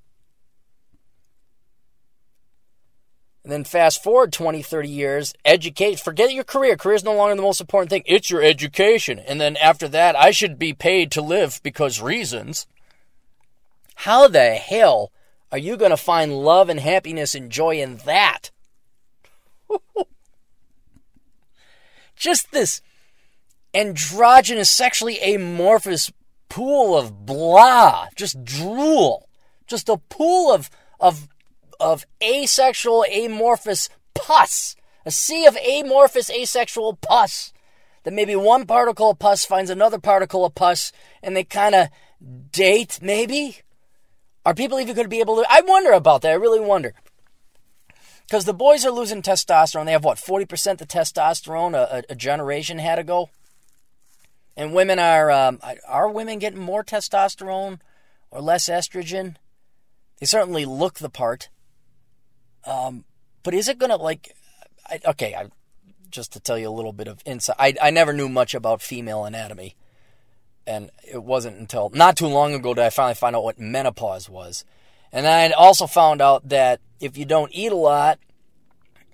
And then fast forward 20, 30 years, educate, forget your career. Career is no longer the most important thing. It's your education. And then after that, I should be paid to live because reasons. How the hell are you going to find love and happiness and joy in that? Just this androgynous, sexually amorphous pool of blah, just drool, just a pool of of of asexual, amorphous pus, a sea of amorphous, asexual pus. That maybe one particle of pus finds another particle of pus, and they kind of date. Maybe are people even going to be able to? I wonder about that. I really wonder. Because the boys are losing testosterone. They have what, 40% the testosterone a, a generation had ago? And women are um, are women getting more testosterone or less estrogen? They certainly look the part. Um, but is it going to like? I, okay, I, just to tell you a little bit of insight. I I never knew much about female anatomy, and it wasn't until not too long ago that I finally found out what menopause was. And I also found out that if you don't eat a lot,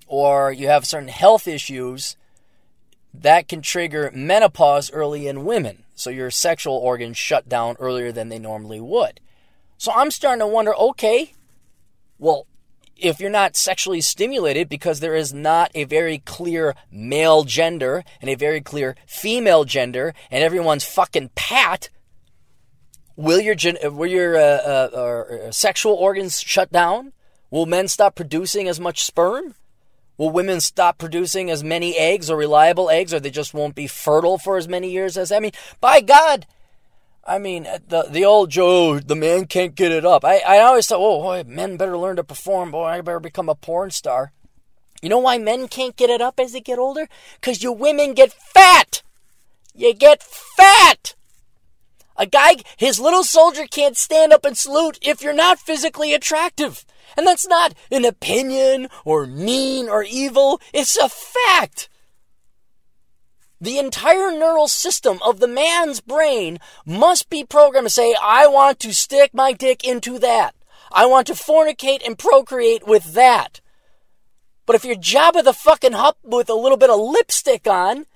or you have certain health issues, that can trigger menopause early in women. So your sexual organs shut down earlier than they normally would. So I'm starting to wonder okay, well, if you're not sexually stimulated because there is not a very clear male gender and a very clear female gender and everyone's fucking pat, will your, will your uh, uh, uh, sexual organs shut down? Will men stop producing as much sperm? Will women stop producing as many eggs or reliable eggs, or they just won't be fertile for as many years as I mean? By God, I mean the the old Joe, the man can't get it up. I, I always thought, oh, boy, men better learn to perform. Boy, I better become a porn star. You know why men can't get it up as they get older? Because you women get fat. You get fat. A guy, his little soldier can't stand up and salute if you're not physically attractive. And that's not an opinion or mean or evil, it's a fact. The entire neural system of the man's brain must be programmed to say, I want to stick my dick into that. I want to fornicate and procreate with that. But if you're Jabba the fucking Hutt with a little bit of lipstick on,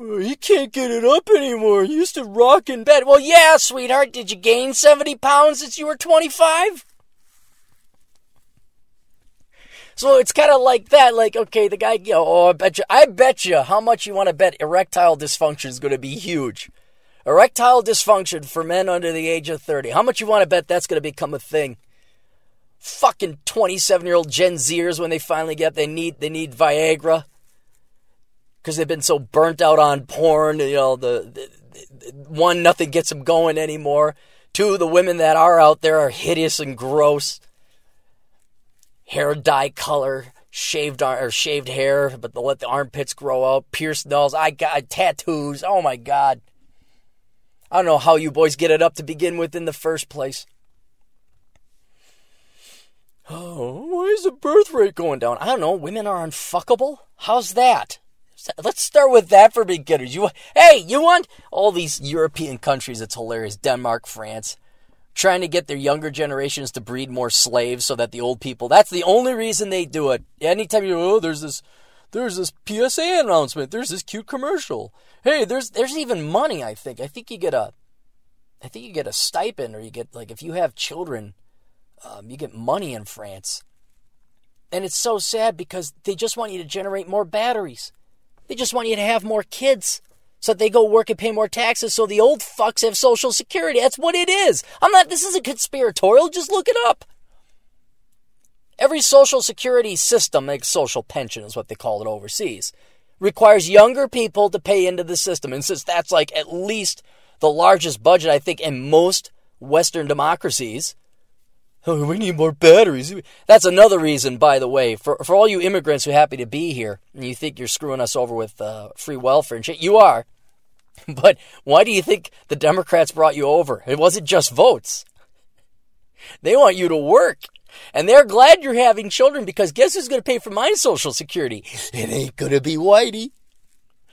Uh, well, you can't get it up anymore. You used to rock in bed. Well, yeah, sweetheart. Did you gain 70 pounds since you were 25? So it's kind of like that. Like, okay, the guy, you know, oh, I bet you, I bet you how much you want to bet erectile dysfunction is going to be huge. Erectile dysfunction for men under the age of 30. How much you want to bet that's going to become a thing? Fucking 27 year old Gen Zers, when they finally get, they need, they need Viagra. Because they've been so burnt out on porn, you know, the, the, the one, nothing gets them going anymore. Two, the women that are out there are hideous and gross hair dye color, shaved or shaved hair, but they'll let the armpits grow out, pierced nose. I got tattoos. Oh my god. I don't know how you boys get it up to begin with in the first place. Oh, why is the birth rate going down? I don't know. Women are unfuckable. How's that? Let's start with that for beginners. You, hey, you want all these European countries? It's hilarious. Denmark, France, trying to get their younger generations to breed more slaves so that the old people. That's the only reason they do it. Anytime you, oh, there's this, there's this PSA announcement. There's this cute commercial. Hey, there's there's even money. I think. I think you get a, I think you get a stipend, or you get like if you have children um, you get money in France. And it's so sad because they just want you to generate more batteries. They just want you to have more kids so that they go work and pay more taxes so the old fucks have social security. That's what it is. I'm not, this isn't conspiratorial. Just look it up. Every social security system, like social pension is what they call it overseas, requires younger people to pay into the system. And since that's like at least the largest budget, I think, in most Western democracies, Oh, (laughs) we need more batteries. That's another reason, by the way, for, for all you immigrants who are happy to be here and you think you're screwing us over with uh, free welfare and shit. You are. (laughs) But why do you think the Democrats brought you over? It wasn't just votes. They want you to work. And they're glad you're having children because guess who's going to pay for my Social Security? It ain't going to be Whitey.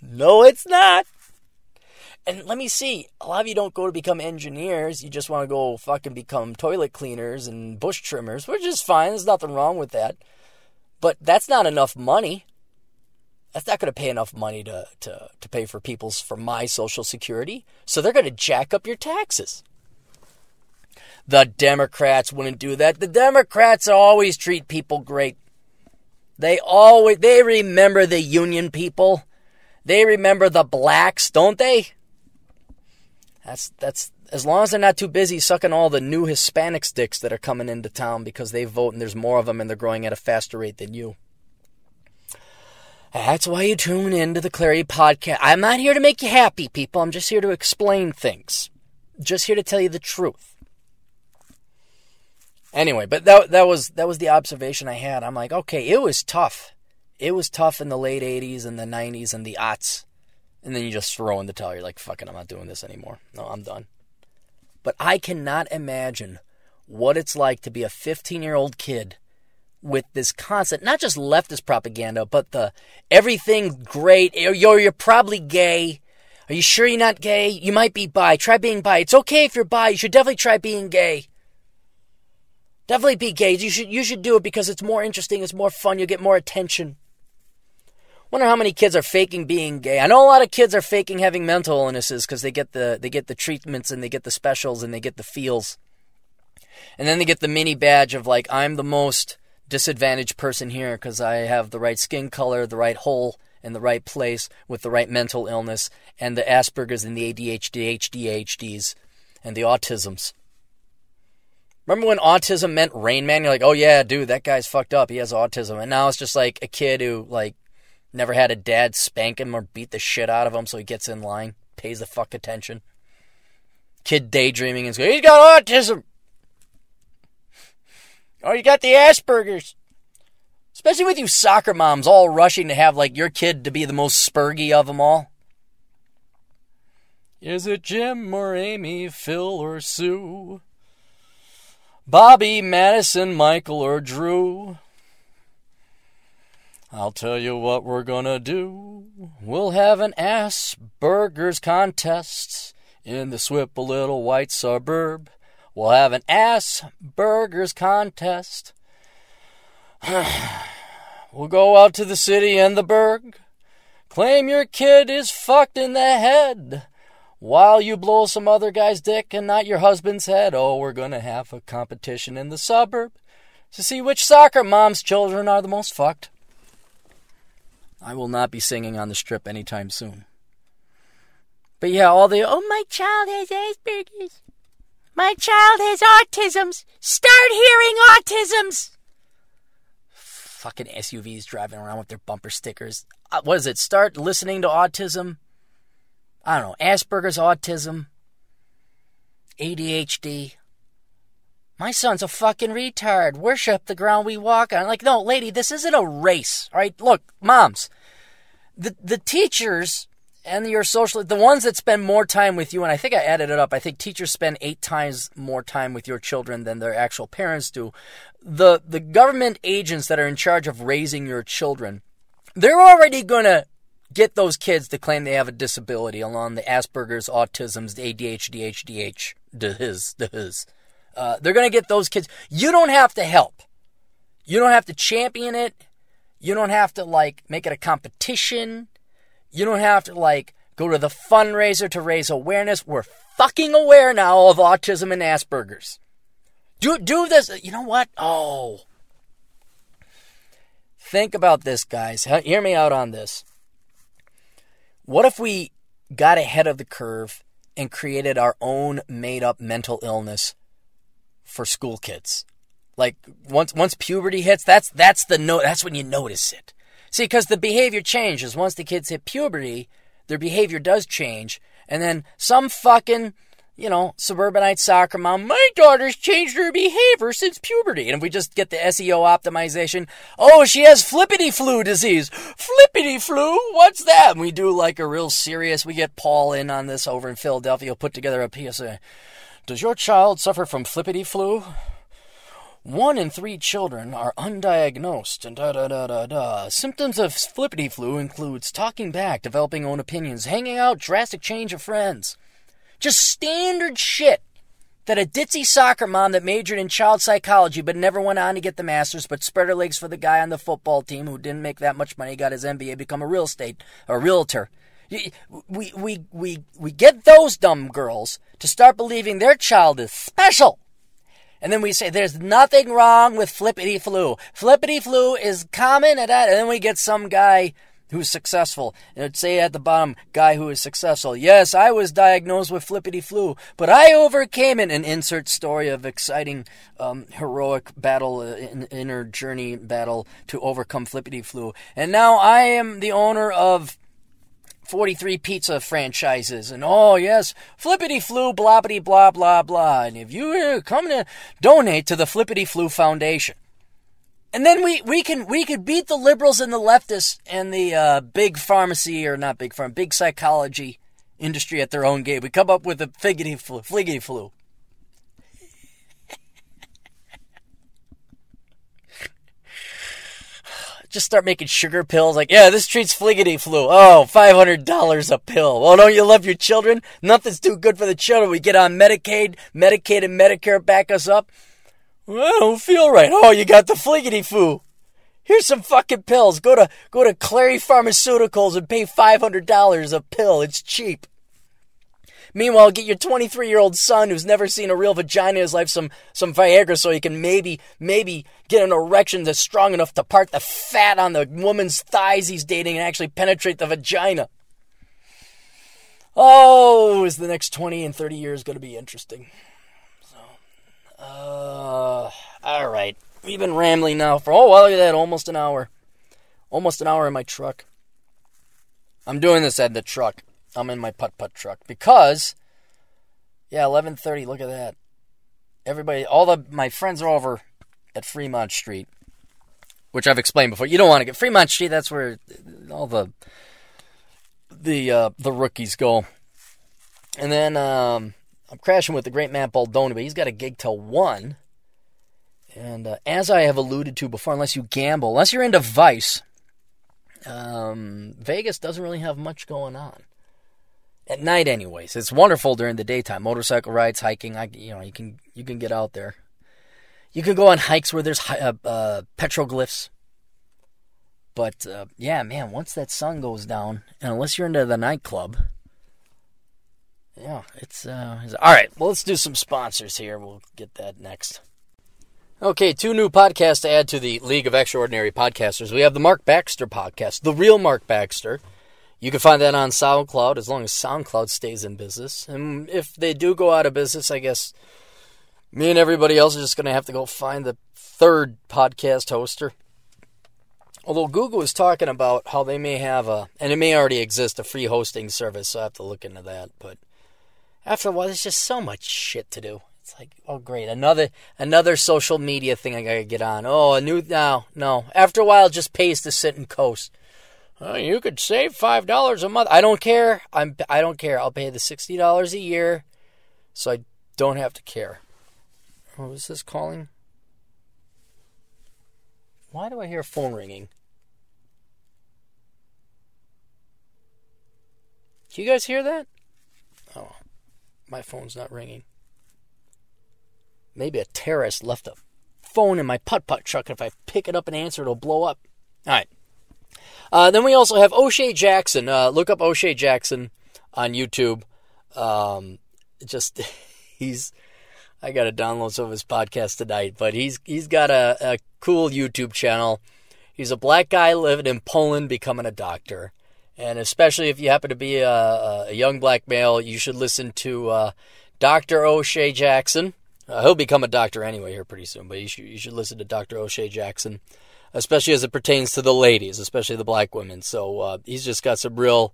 No, it's not. And let me see, a lot of you don't go to become engineers. You just want to go fucking become toilet cleaners and bush trimmers, which is fine. There's nothing wrong with that. But that's not enough money. That's not going to pay enough money to, to, to pay for people's, for my social security. So they're going to jack up your taxes. The Democrats wouldn't do that. The Democrats always treat people great. They always, they remember the union people. They remember the blacks, don't they? That's that's as long as they're not too busy sucking all the new Hispanic dicks that are coming into town because they vote and there's more of them and they're growing at a faster rate than you. That's why you tune in to the Clarity Podcast. I'm not here to make you happy, people. I'm just here to explain things. Just here to tell you the truth. Anyway, but that that was that was the observation I had. I'm like, okay, it was tough. It was tough in the late 80s and the 90s and the aughts and then you just throw in the towel. You're like, fuck it, I'm not doing this anymore. No, I'm done. But I cannot imagine what it's like to be a 15 year old kid with this constant, not just leftist propaganda, but the everything great. You're, you're probably gay. Are you sure you're not gay? You might be bi. Try being bi. It's okay if you're bi. You should definitely try being gay. Definitely be gay. You should you should do it because it's more interesting. It's more fun. you'll get more attention. Wonder how many kids are faking being gay. I know a lot of kids are faking having mental illnesses because they get the they get the treatments and they get the specials and they get the feels. And then they get the mini badge of like I'm the most disadvantaged person here because I have the right skin color, the right hole in the right place with the right mental illness and the Asperger's and the ADHD, HDHDs and the autisms. Remember when autism meant Rain Man? You're like, oh yeah, dude, that guy's fucked up. He has autism. And now it's just like a kid who like Never had a dad spank him or beat the shit out of him so he gets in line, pays the fuck attention. Kid daydreaming and goes, he's got autism. Oh, you got the Asperger's. Especially with you soccer moms all rushing to have like your kid to be the most spurgy of them all. Is it Jim or Amy, Phil or Sue? Bobby, Madison, Michael, or Drew? I'll tell you what we're gonna do. We'll have an Asperger's contest in the Swipple little white suburb. We'll have an Asperger's contest. (sighs) we'll go out to the city and the burg. Claim your kid is fucked in the head while you blow some other guy's dick and not your husband's head. Oh, we're gonna have a competition in the suburb to see which soccer mom's children are the most fucked. I will not be singing on the strip anytime soon. But yeah, all the, oh, my child has Asperger's. My child has autisms. Start hearing autisms. Fucking SUVs driving around with their bumper stickers. Uh, what is it? Start listening to autism. I don't know. Asperger's autism. ADHD. My son's a fucking retard. Worship the ground we walk on. Like, no, lady, this isn't a race. All right, look, moms, the the teachers and your social the ones that spend more time with you and i think i added it up i think teachers spend eight times more time with your children than their actual parents do. The the government agents that are in charge of raising your children they're already going to get those kids to claim they have a disability along the asperger's autism's the adhd hdh the his the his. Uh, they're going to get those kids. You don't have to help. You don't have to champion it you don't have to like make it a competition you don't have to like go to the fundraiser to raise awareness. We're fucking aware now of autism and Asperger's. Do do this. You know what? Oh. Think about this, guys. Hear me out on this. What if we got ahead of the curve and created our own made up mental illness for school kids? Like once once puberty hits, that's that's the no that's when you notice it. See, because the behavior changes. Once the kids hit puberty, their behavior does change. And then some fucking, you know, suburbanite soccer mom, my daughter's changed her behavior since puberty. And if we just get the SEO optimization, oh, she has flippity flu disease. Flippity flu? What's that? And we do like a real serious, we get Paul in on this over in Philadelphia, put together a PSA. Does your child suffer from flippity flu? One in three children are undiagnosed and da da da da da. Symptoms of flippity flu includes talking back, developing own opinions, hanging out, drastic change of friends. Just standard shit that a ditzy soccer mom that majored in child psychology but never went on to get the master's but spread her legs for the guy on the football team who didn't make that much money, got his MBA, become a real estate, a realtor. We, we, we, we get those dumb girls to start believing their child is special and then we say there's nothing wrong with flippity flu. Flippity flu is common, and then we get some guy who's successful. And it'd say at the bottom, guy who is successful. Yes, I was diagnosed with flippity flu, but I overcame it. An insert story of exciting, um, heroic battle, uh, inner journey battle to overcome flippity flu. And now I am the owner of 43 pizza franchises and oh yes flippity flu bloppity blah blah blah and if you uh, come to donate to the flippity flu foundation. And then we, we can we could beat the liberals and the leftists and the uh, big pharmacy or not big farm big psychology industry at their own game we come up with a figgity flu fliggity flu just start making sugar pills. Like, yeah, this treats fliggity flu. Oh, $500 a pill. Well, don't you love your children? Nothing's too good for the children. We get on Medicaid, Medicaid and Medicare back us up. Well, I don't feel right. Oh, you got the fliggity flu. Here's some fucking pills. Go to go to Clarey Pharmaceuticals and pay $500 a pill. It's cheap. Meanwhile, get your 23 year old son who's never seen a real vagina in his life some, some Viagra so he can maybe, maybe get an erection that's strong enough to part the fat on the woman's thighs he's dating and actually penetrate the vagina. Oh, is the next 20 and 30 years going to be interesting? So, uh, all right. We've been rambling now for, oh, well, look at that, almost an hour. Almost an hour in my truck. I'm doing this at the truck. I'm in my putt putt truck because, yeah, 11:30. Look at that. Everybody, all the my friends are over at Fremont Street, which I've explained before. You don't want to get Fremont Street. That's where all the the uh, the rookies go. And then um, I'm crashing with the great Matt Baldoni, but he's got a gig till one. And uh, as I have alluded to before, unless you gamble, unless you're into Vice, um, Vegas doesn't really have much going on at night anyways. It's wonderful during the daytime. Motorcycle rides hiking I, you know you can you can get out there. You can go on hikes where there's uh, uh, petroglyphs but uh, yeah man once that sun goes down and unless you're into the nightclub yeah it's, uh, it's all right well let's do some sponsors here. We'll get that next. Okay, two new podcasts to add to the League of Extraordinary Podcasters. We have the Mark Baxter podcast, The Real Mark Baxter. You can find that on SoundCloud as long as SoundCloud stays in business. And if they do go out of business, I guess me and everybody else are just going to have to go find the third podcast hoster. Although Google is talking about how they may have a, and it may already exist, a free hosting service, so I have to look into that. But after a while, there's just so much shit to do. It's like, oh great, another another social media thing I gotta get on. Oh, a new now, no. After a while, just pays to sit and coast. Oh, you could save five dollars a month. I don't care. I'm I don't care. I'll pay the sixty dollars a year, so I don't have to care. Oh, is this calling? Why do I hear a phone ringing? Do you guys hear that? Oh, my phone's not ringing. Maybe a terrorist left a phone in my putt putt truck. And if I pick it up and answer, it'll blow up. All right. Uh, then we also have O'Shea Jackson. Uh, look up O'Shea Jackson on YouTube. Um, just (laughs) he's I got to download some of his podcast tonight, but he's he's got a, a cool YouTube channel. He's a black guy living in Poland, becoming a doctor, and especially if you happen to be a, a young black male, you should listen to uh, Doctor O'Shea Jackson. Uh, he'll become a doctor anyway here pretty soon, but you should you should listen to Doctor O'Shea Jackson, especially as it pertains to the ladies, especially the black women. So uh, he's just got some real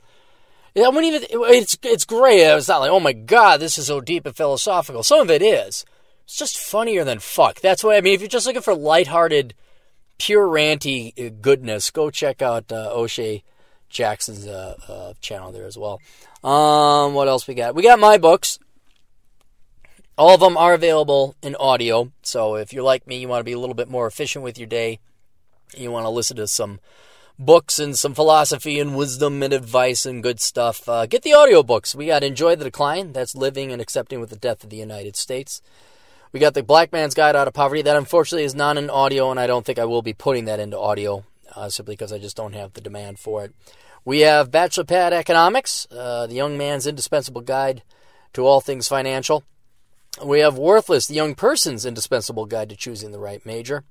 I wouldn't even. It's it's great. It's not like, oh my god, this is so deep and philosophical. Some of it is. It's just funnier than fuck. That's why I mean, if you're just looking for lighthearted, pure ranty uh, goodness, go check out uh, O'Shea Jackson's uh, uh, channel there as well. Um, what else we got? We got my books. All of them are available in audio. So if you're like me, you want to be a little bit more efficient with your day, you want to listen to some books and some philosophy and wisdom and advice and good stuff, uh, get the audiobooks. We got Enjoy the Decline, that's Living and Accepting with the Death of the United States. We got The Black Man's Guide Out of Poverty. That unfortunately is not in audio, and I don't think I will be putting that into audio uh, simply because I just don't have the demand for it. We have Bachelor Pad Economics, uh, The Young Man's Indispensable Guide to All Things Financial. We have Worthless, The Young Person's Indispensable Guide to Choosing the Right Major.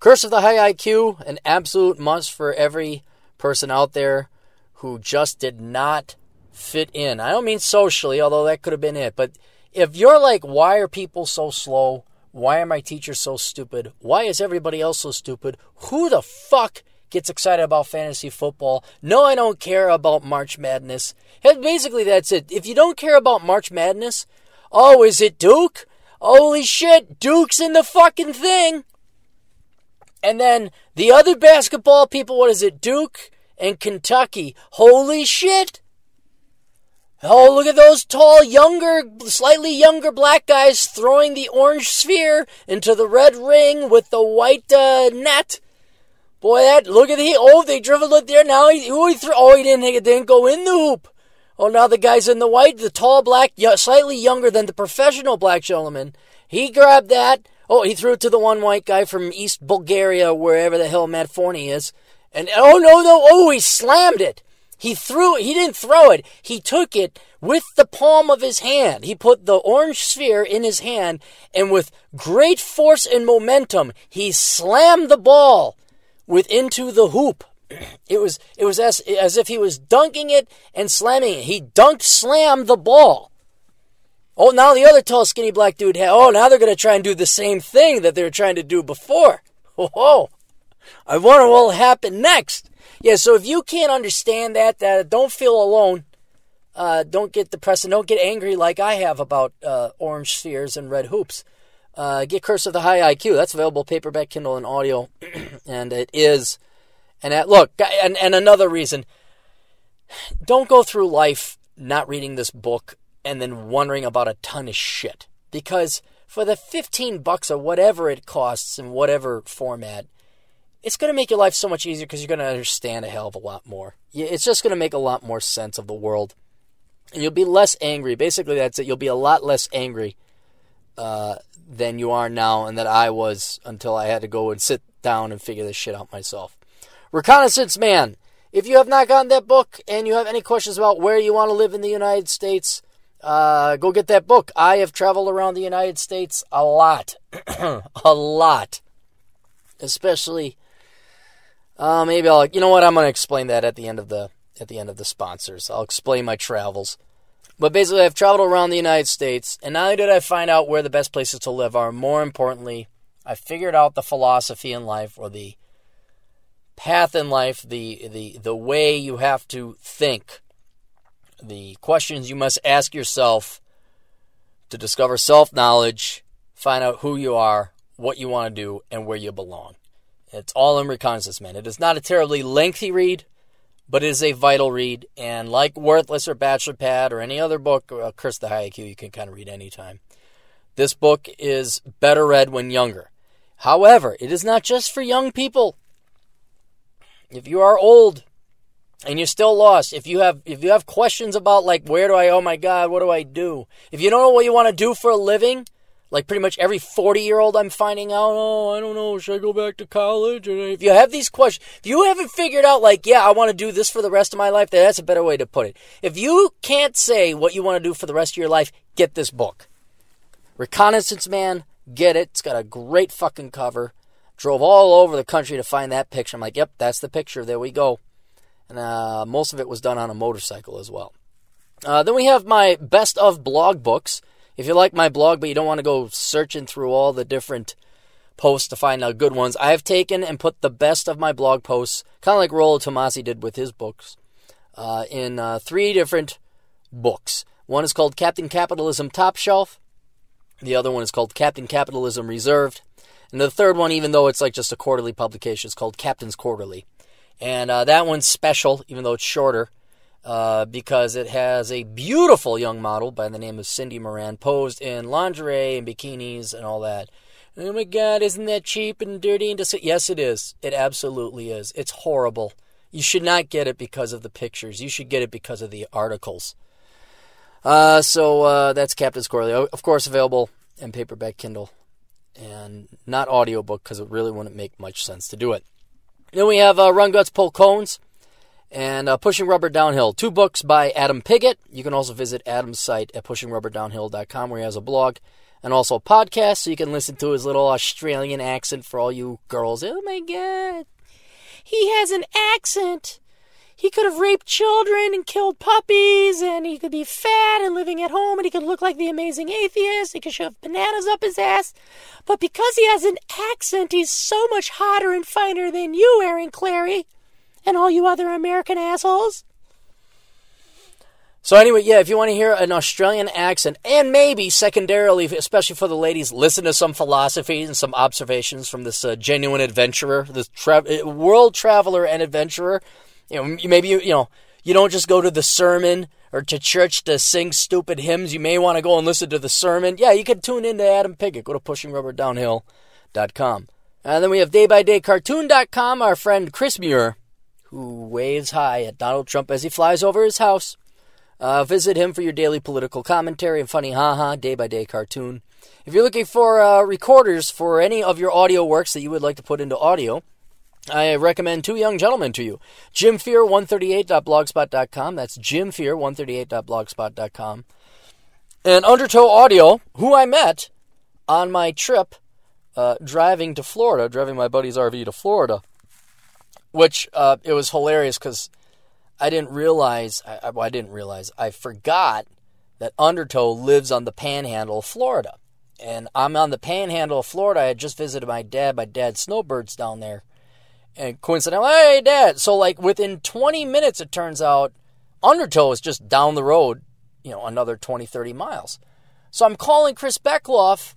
Curse of the High IQ, an absolute must for every person out there who just did not fit in. I don't mean socially, although that could have been it, but if you're like, why are people so slow? Why are my teachers so stupid? Why is everybody else so stupid? Who the fuck gets excited about fantasy football? No, I don't care about March Madness. And basically, that's it. If you don't care about March Madness, oh, is it Duke? Holy shit, Duke's in the fucking thing. And then the other basketball people, what is it? Duke and Kentucky. Holy shit! Oh, look at those tall, younger, slightly younger black guys throwing the orange sphere into the red ring with the white uh, net. Boy, that look at the oh they dribbled it there. Now he who he threw oh he didn't it didn't go in the hoop. Oh now the guy's in the white, the tall black, slightly younger than the professional black gentleman. He grabbed that. Oh, he threw it to the one white guy from East Bulgaria, wherever the hell Matt Forney is. And oh no, no, oh, he slammed it. He threw it. He didn't throw it. He took it with the palm of his hand. He put the orange sphere in his hand, and with great force and momentum, he slammed the ball with into the hoop. (clears throat) It was it was as as if he was dunking it and slamming it. He dunked slammed the ball. Oh, now the other tall, skinny black dude. Oh, now they're going to try and do the same thing that they were trying to do before. (laughs) Oh, I wonder what will happen next. Yeah, so if you can't understand that, that don't feel alone. Uh, don't get depressed and don't get angry like I have about uh, orange spheres and red hoops. Uh, get Curse of the High IQ. That's available paperback, Kindle, and audio, (clears throat) and it is. And that, look, and and another reason. Don't go through life not reading this book and then wondering about a ton of shit. Because for the 15 bucks or whatever it costs in whatever format, it's going to make your life so much easier because you're going to understand a hell of a lot more. It's just going to make a lot more sense of the world. And you'll be less angry. Basically, that's it. You'll be a lot less angry uh, than you are now, and that I was until I had to go and sit down and figure this shit out myself. Reconnaissance Man. If you have not gotten that book and you have any questions about where you want to live in the United States, uh, go get that book. I have traveled around the United States a lot, (clears throat) a lot, especially. Uh, maybe I'll. You know what? I'm going to explain that at the end of the at the end of the sponsors. I'll explain my travels. But basically, I've traveled around the United States, and not only did I find out where the best places to live are, more importantly, I figured out the philosophy in life or the path in life, the the the way you have to think the questions you must ask yourself to discover self knowledge, find out who you are, what you want to do, and where you belong. It's all in Reconnaissance Man. It is not a terribly lengthy read, but it is a vital read. And like Worthless or Bachelor Pad or any other book, uh, Curse the High IQ, you can kind of read anytime. This book is better read when younger. However, it is not just for young people. If you are old and you're still lost, if you have if you have questions about like where do I oh my god, what do I do? If you don't know what you want to do for a living, like pretty much every 40 year old I'm finding out, oh, I don't know, should I go back to college? And if you have these questions, if you haven't figured out, like, yeah, I want to do this for the rest of my life, that's a better way to put it. If you can't say what you want to do for the rest of your life, get this book. Reconnaissance Man, get it. It's got a great fucking cover. Drove all over the country to find that picture. I'm like, yep, that's the picture. There we go. And uh, most of it was done on a motorcycle as well. Uh, then we have my best of blog books. If you like my blog, but you don't want to go searching through all the different posts to find out good ones, I have taken and put the best of my blog posts, kind of like Rollo Tomasi did with his books, uh, in uh, three different books. One is called Captain Capitalism Top Shelf. The other one is called Captain Capitalism Reserved. And the third one, even though it's like just a quarterly publication, is called Captain's Quarterly. And uh, that one's special, even though it's shorter. Uh, because it has a beautiful young model by the name of Cindy Moran posed in lingerie and bikinis and all that. Oh my God, isn't that cheap and dirty and dis- Yes, it is. It absolutely is. It's horrible. You should not get it because of the pictures. You should get it because of the articles. Uh, so uh, that's Captain's Quarterly. Of course, available in paperback Kindle and not audiobook because it really wouldn't make much sense to do it. Then we have uh, Run Guts Pull Cones and uh, Pushing Rubber Downhill. Two books by Adam Piggott. You can also visit Adam's site at pushingrubberdownhill.com where he has a blog and also a podcast so you can listen to his little Australian accent for all you girls. Oh my god. He has an accent. He could have raped children and killed puppies, and he could be fat and living at home, and he could look like the amazing atheist. He could shove bananas up his ass. But because he has an accent, he's so much hotter and finer than you, Aaron Clarey, and all you other American assholes. So anyway, yeah, if you want to hear an Australian accent, and maybe secondarily, especially for the ladies, listen to some philosophy and some observations from this uh, genuine adventurer, this tra- uh, world traveler and adventurer. You know, maybe you, know you don't just go to the sermon or to church to sing stupid hymns. You may want to go and listen to the sermon. Yeah, you can tune in to Adam Piggott. Go to pushingrubberdownhill.com. And then we have daybydaycartoon.com. Our friend Chris Muir who waves high at Donald Trump as he flies over his house. Uh, visit him for your daily political commentary and funny haha day by day cartoon. If you're looking for uh, recorders for any of your audio works that you would like to put into audio, I recommend two young gentlemen to you. JimFear138.blogspot.com. That's JimFear138.blogspot.com. And Undertow Audio, who I met on my trip uh, driving to Florida, driving my buddy's RV to Florida which uh, it was hilarious because I didn't realize. I, I didn't realize. I forgot that Undertow lives on the Panhandle of Florida, and I'm on the Panhandle of Florida. I had just visited my dad. My dad's snowbirds down there, and coincidentally, hey, Dad. So like within 20 minutes, it turns out Undertow is just down the road. You know, another 20, 30 miles. So I'm calling Chris Beckloff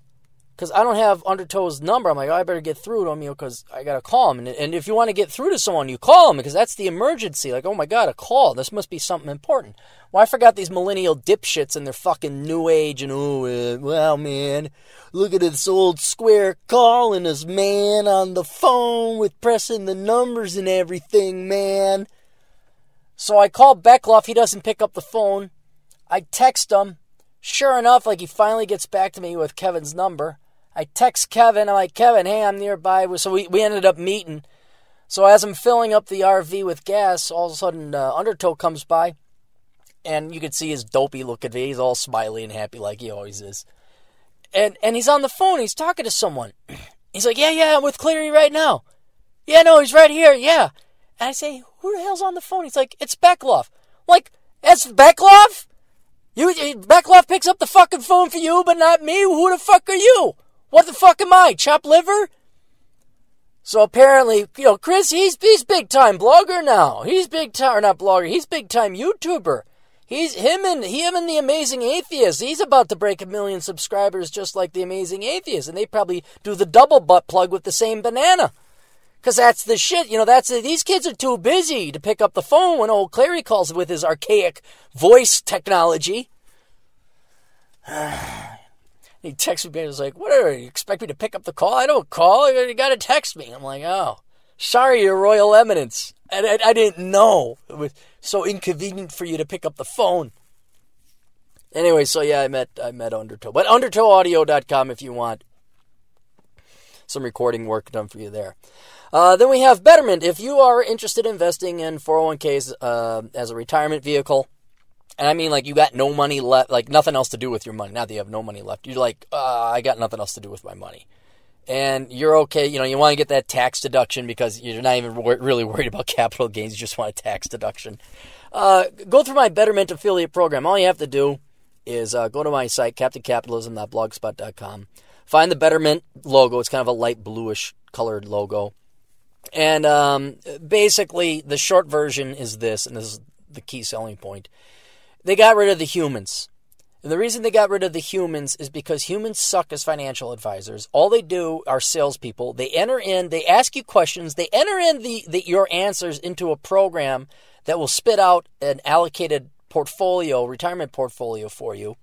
because I don't have Undertow's number. I'm like, oh, I better get through to him, you know, because I got to call him. And, and if you want to get through to someone, you call him because that's the emergency. Like, oh my God, a call. This must be something important. Well, I forgot these millennial dipshits and their fucking new age and, oh, well, man, look at this old square calling us, man, on the phone with pressing the numbers and everything, man. So I call Beckloff. He doesn't pick up the phone. I text him. Sure enough, like he finally gets back to me with Kevin's number. I text Kevin. I'm like, Kevin, hey, I'm nearby. So we, we ended up meeting. So as I'm filling up the RV with gas, all of a sudden uh, Undertow comes by, and you can see his dopey look at me. He's all smiley and happy like he always is. And and he's on the phone. He's talking to someone. (clears throat) He's like, yeah, yeah, I'm with Clarey right now. Yeah, no, he's right here. Yeah. And I say, who the hell's on the phone? He's like, it's Beckloff. I'm like, it's Beckloff? You, Beckloff picks up the fucking phone for you, but not me. Who the fuck are you? What the fuck am I? Chop liver? So apparently, you know, Chris, he's he's big time blogger now. He's big time, or not blogger. He's big time YouTuber. He's him and him and the Amazing Atheist. He's about to break a million subscribers, just like the Amazing Atheist, and they probably do the double butt plug with the same banana. Cause that's the shit, you know. That's these kids are too busy to pick up the phone when old Clarey calls with his archaic voice technology. (sighs) (sighs) (sighs) he texts me and was like, "What are you expect me to pick up the call? I don't call. You got to text me." I'm like, "Oh, sorry, Your Royal Eminence. I, I, I didn't know it was so inconvenient for you to pick up the phone." Anyway, so yeah, I met I met Undertow, but undertowaudio.com if you want some recording work done for you there. Uh, then we have Betterment. If you are interested in investing in 401ks uh, as a retirement vehicle, and I mean like you got no money left, like nothing else to do with your money. Not that you have no money left. You're like, uh, I got nothing else to do with my money. And you're okay, you know, you want to get that tax deduction because you're not even really worried about (laughs) capital gains. You just want a tax deduction. Uh, go through my Betterment affiliate program. All you have to do is uh, go to my site, captaincapitalism.blogspot.com. Find the Betterment logo. It's kind of a light bluish colored logo. And um, basically, the short version is this, and this is the key selling point. They got rid of the humans. And the reason they got rid of the humans is because humans suck as financial advisors. All they do are salespeople. They enter in, they ask you questions, they enter in the, the your answers into a program that will spit out an allocated portfolio, retirement portfolio for you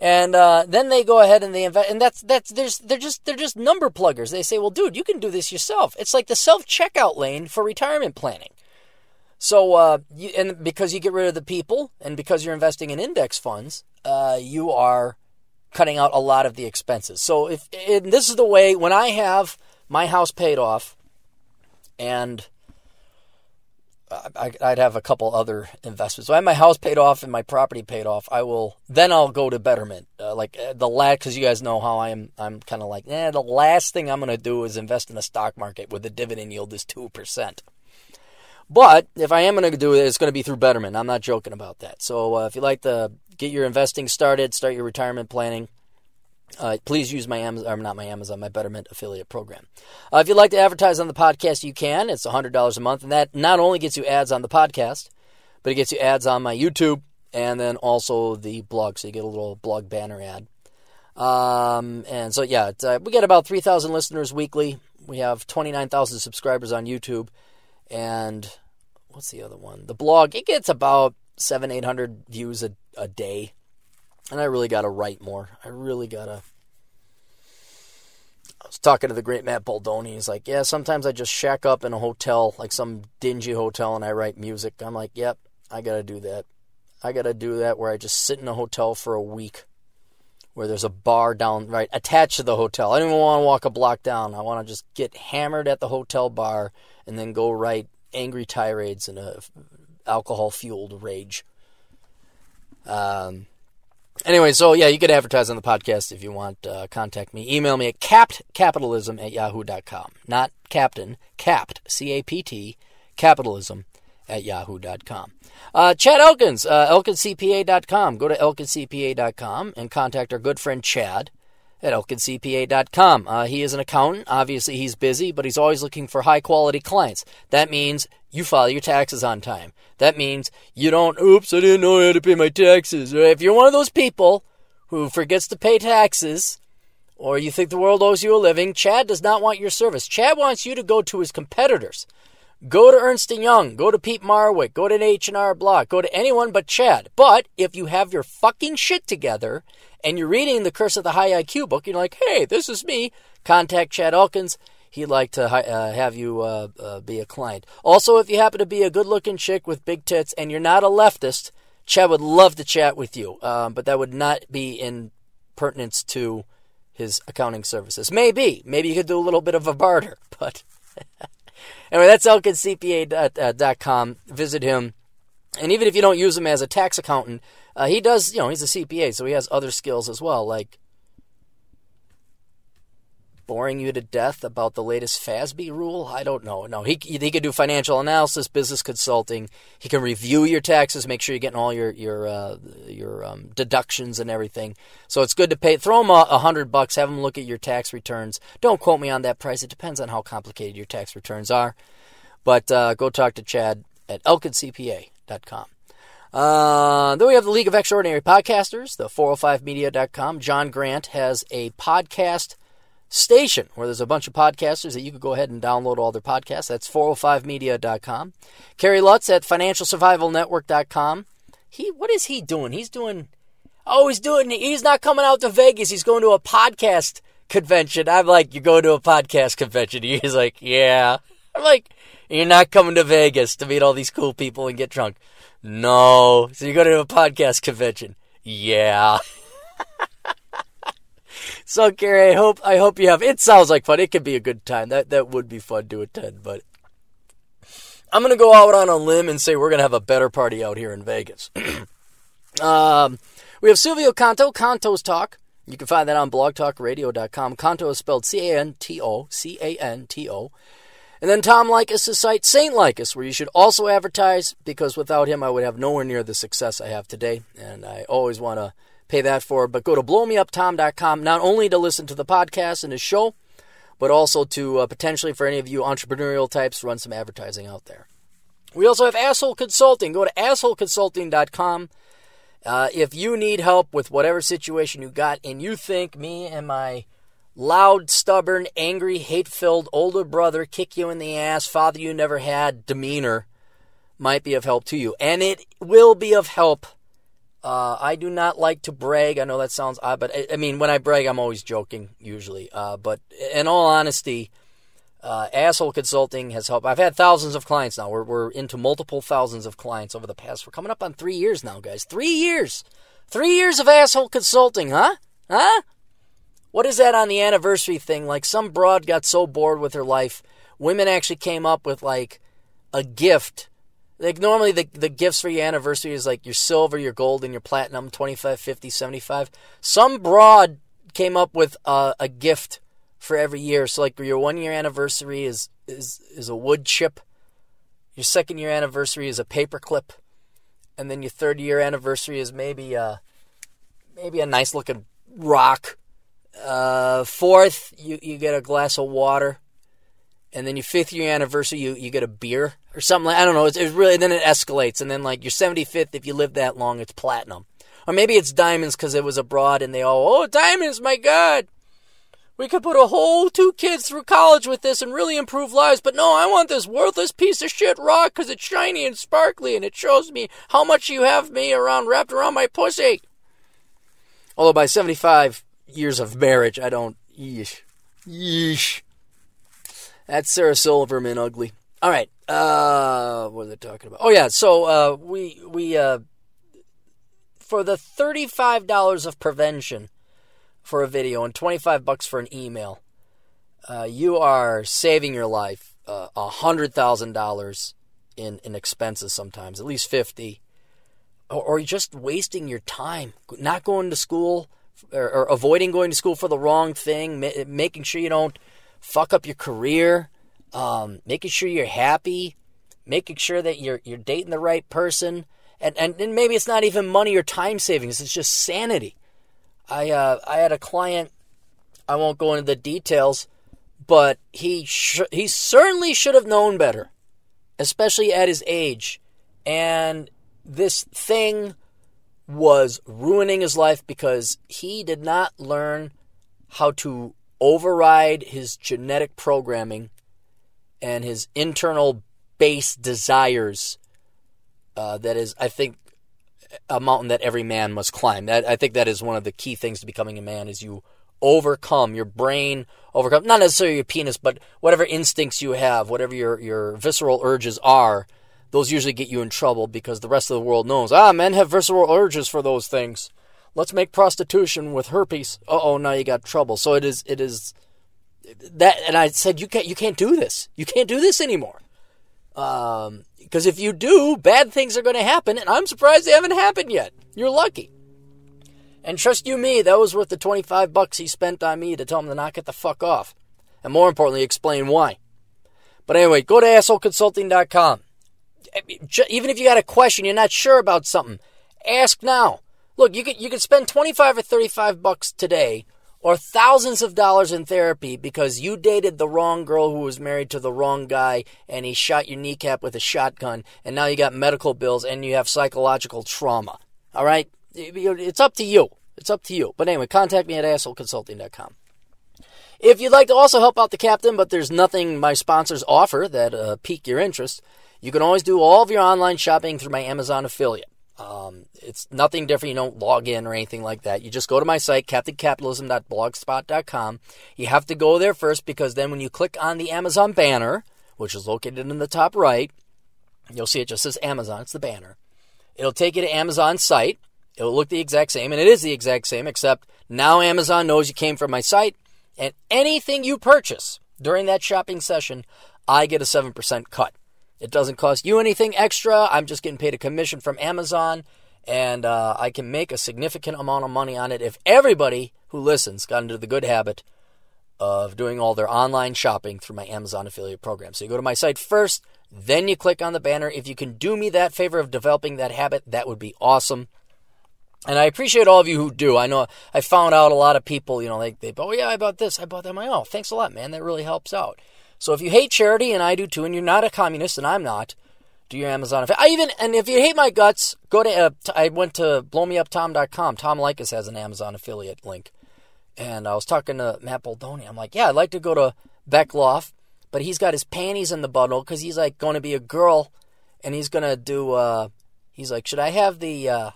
and uh, then they go ahead and they invest, and that's that's there's they're just they're just number pluggers. They say, well, dude, you can do this yourself. It's like the self checkout lane for retirement planning. So, uh, you, and because you get rid of the people, and because you're investing in index funds, uh, you are cutting out a lot of the expenses. So, if this is the way when I have my house paid off, and I, would have a couple other investments. So I have my house paid off and my property paid off. I will then I'll go to Betterment. Uh, like uh, the last, because you guys know how I am. I'm kind of like, eh. The last thing I'm going to do is invest in the stock market where the dividend yield is two percent. But if I am going to do it, it's going to be through Betterment. I'm not joking about that. So uh, if you like to get your investing started, start your retirement planning, uh, please use my Amazon, or not my Amazon, my Betterment affiliate program. Uh, if you'd like to advertise on the podcast, you can. It's $100 a month, and that not only gets you ads on the podcast, but it gets you ads on my YouTube and then also the blog, so you get a little blog banner ad. Um, and so, yeah, uh, we get about 3,000 listeners weekly. We have 29,000 subscribers on YouTube. And what's the other one? The blog, it gets about seven, 800 views a, a day. And I really got to write more. I really got to. I was talking to the great Matt Baldoni. He's like, Yeah, sometimes I just shack up in a hotel, like some dingy hotel, and I write music. I'm like, Yep, I got to do that. I got to do that where I just sit in a hotel for a week where there's a bar down right attached to the hotel. I don't even want to walk a block down. I want to just get hammered at the hotel bar and then go write angry tirades and a alcohol fueled rage. Um, Anyway, so yeah, you could advertise on the podcast if you want. Uh, contact me. Email me at captcapitalism at yahoo.com. Not captain, capt, C A P T, capitalism at yahoo.com. Uh, Chad Elkins, uh, elkinscpa.com. Go to elkinscpa.com and contact our good friend Chad at elkincpa.com. Uh, he is an accountant. Obviously, he's busy, but he's always looking for high quality clients. That means you file your taxes on time. That means you don't, oops, I didn't know I had to pay my taxes. If you're one of those people who forgets to pay taxes, or you think the world owes you a living, Chad does not want your service. Chad wants you to go to his competitors. Go to Ernst & Young, go to Peat Marwick, go to H&R Block, go to anyone but Chad. But if you have your fucking shit together and you're reading the Curse of the High IQ book, you're like, hey, this is me. Contact Chad Elkins. He'd like to uh, have you uh, uh, be a client. Also, if you happen to be a good looking chick with big tits and you're not a leftist, Chad would love to chat with you. Um, but that would not be in pertinence to his accounting services. Maybe. Maybe you could do a little bit of a barter. (laughs) But (laughs) anyway, that's elkincpa.com. Visit him. And even if you don't use him as a tax accountant, uh, he does, you know, he's a CPA, so he has other skills as well, like boring you to death about the latest FASB rule. I don't know. No, he he can do financial analysis, business consulting. He can review your taxes, make sure you're getting all your your uh, your um, deductions and everything. So it's good to pay. Throw him a, a hundred bucks. Have him look at your tax returns. Don't quote me on that price. It depends on how complicated your tax returns are. But uh, go talk to Chad at elkincpa.com. Uh, then we have the League of Extraordinary Podcasters, the 405media.com. John Grant has a podcast station where there's a bunch of podcasters that you could go ahead and download all their podcasts. That's 405media.com. Kerry Lutz at financialsurvivalnetwork.com. He, what is he doing? He's doing, oh, he's doing, he's not coming out to Vegas. He's going to a podcast convention. I'm like, you go to a podcast convention. (laughs) He's like, yeah. I'm like, you're not coming to Vegas to meet all these cool people and get drunk. No. So you go to a podcast convention. Yeah. (laughs) so Gary, I hope I hope you have. It sounds like fun. It could be a good time. That that would be fun to attend. But I'm gonna go out on a limb and say we're gonna have a better party out here in Vegas. (clears throat) um, we have Silvio Canto, Canto's Talk. You can find that on blogtalkradio.com. Canto is spelled C A N T O, C A N T O. And then Tom Leykis' site, St. Leykis, where you should also advertise because without him, I would have nowhere near the success I have today. And I always want to pay that for. But go to blowmeuptom.com not only to listen to the podcast and his show, but also to uh, potentially, for any of you entrepreneurial types, run some advertising out there. We also have Asshole Consulting. Go to assholeconsulting.com. Uh, if you need help with whatever situation you got and you think me and my loud, stubborn, angry, hate filled older brother, kick you in the ass, father you never had demeanor might be of help to you. And it will be of help. Uh, I do not like to brag. I know that sounds odd, but I, I mean, when I brag, I'm always joking, usually. Uh, but in all honesty, uh, Asshole Consulting has helped. I've had thousands of clients now. We're, we're into multiple thousands of clients over the past. We're coming up on three years now, guys. Three years. Three years of Asshole Consulting, huh? Huh? What is that on the anniversary thing? Like some broad got so bored with her life, women actually came up with like a gift. Like normally the, the gifts for your anniversary is like your silver, your gold, and your platinum, 25, 50, 75. Some broad came up with a, a gift for every year. So like your one year anniversary is, is, is a wood chip. Your second year anniversary is a paper clip. And then your third year anniversary is maybe a, maybe a nice looking rock uh, fourth, you, you get a glass of water. And then your fifth year anniversary, you, you get a beer or something like I don't know. It's, it's really then it escalates, and then like your seventy fifth, if you live that long, it's platinum, or maybe it's diamonds because it was abroad, and they all oh diamonds, my god, we could put a whole two kids through college with this and really improve lives. But no, I want this worthless piece of shit rock because it's shiny and sparkly, and it shows me how much you have me around wrapped around my pussy. Although by seventy five, years of marriage. I don't. Yeesh. Yeesh. That's Sarah Silverman ugly. All right. Uh, what are they talking about? Oh yeah. So uh, we we uh, for the thirty five dollars of prevention for a video and twenty five bucks for an email, uh, you are saving your life uh, a hundred thousand dollars in in expenses sometimes, at least fifty, or, or just wasting your time, not going to school or, or avoiding going to school for the wrong thing, ma- making sure you don't fuck up your career, um, making sure you're happy, making sure that you're you're dating the right person, and and, and maybe it's not even money or time savings; it's just sanity. I uh, I had a client. I won't go into the details, but he sh- he certainly should have known better, especially at his age, and this thing was ruining his life because he did not learn how to override his genetic programming and his internal base desires. Uh, that is, I think, a mountain that every man must climb. That I think that is one of the key things to becoming a man is you overcome your brain, overcome not necessarily your penis, but whatever instincts you have, whatever your your visceral urges are those usually get you in trouble because the rest of the world knows, ah, men have visceral urges for those things. Let's make prostitution with herpes. Uh oh, now you got trouble. So it is, it is that, and I said, you can't, you can't do this. You can't do this anymore. Um, because if you do, bad things are going to happen, and I'm surprised they haven't happened yet. You're lucky. And trust you me, that was worth the 25 bucks he spent on me to tell him to knock it the fuck off. And more importantly, explain why. But anyway, go to assholeconsulting.com even if you got a question, you're not sure about something, ask now. Look, you could you could spend 25 or 35 bucks today or thousands of dollars in therapy because you dated the wrong girl who was married to the wrong guy and he shot your kneecap with a shotgun and now you got medical bills and you have psychological trauma. All right? It's up to you. It's up to you. But anyway, contact me at assholeconsulting.com. If you'd like to also help out the captain, but there's nothing my sponsors offer that uh, pique your interest, you can always do all of your online shopping through my Amazon affiliate. Um, it's nothing different. You don't log in or anything like that. You just go to my site, captaincapitalism.blogspot.com. You have to go there first because then when you click on the Amazon banner, which is located in the top right, you'll see it just says Amazon. It's the banner. It'll take you to Amazon's site. It'll look the exact same, and it is the exact same, except now Amazon knows you came from my site, and anything you purchase during that shopping session, I get a 7% cut. It doesn't cost you anything extra. I'm just getting paid a commission from Amazon, and uh, I can make a significant amount of money on it if everybody who listens got into the good habit of doing all their online shopping through my Amazon affiliate program. So you go to my site first, then you click on the banner. If you can do me that favor of developing that habit, that would be awesome. And I appreciate all of you who do. I know I found out a lot of people, you know, they, they oh yeah, I bought this, I bought that. Like, oh, thanks a lot, man. That really helps out. So if you hate charity, and I do too, and you're not a communist, and I'm not, do your Amazon. I even and if you hate my guts, go to. Uh, I went to blowmeuptom.com. Tom Leykis has an Amazon affiliate link, and I was talking to Matt Boldoni. I'm like, yeah, I'd like to go to Beckloff, but he's got his panties in the bundle because he's like going to be a girl, and he's gonna do. Uh, he's like, should I have the? Uh,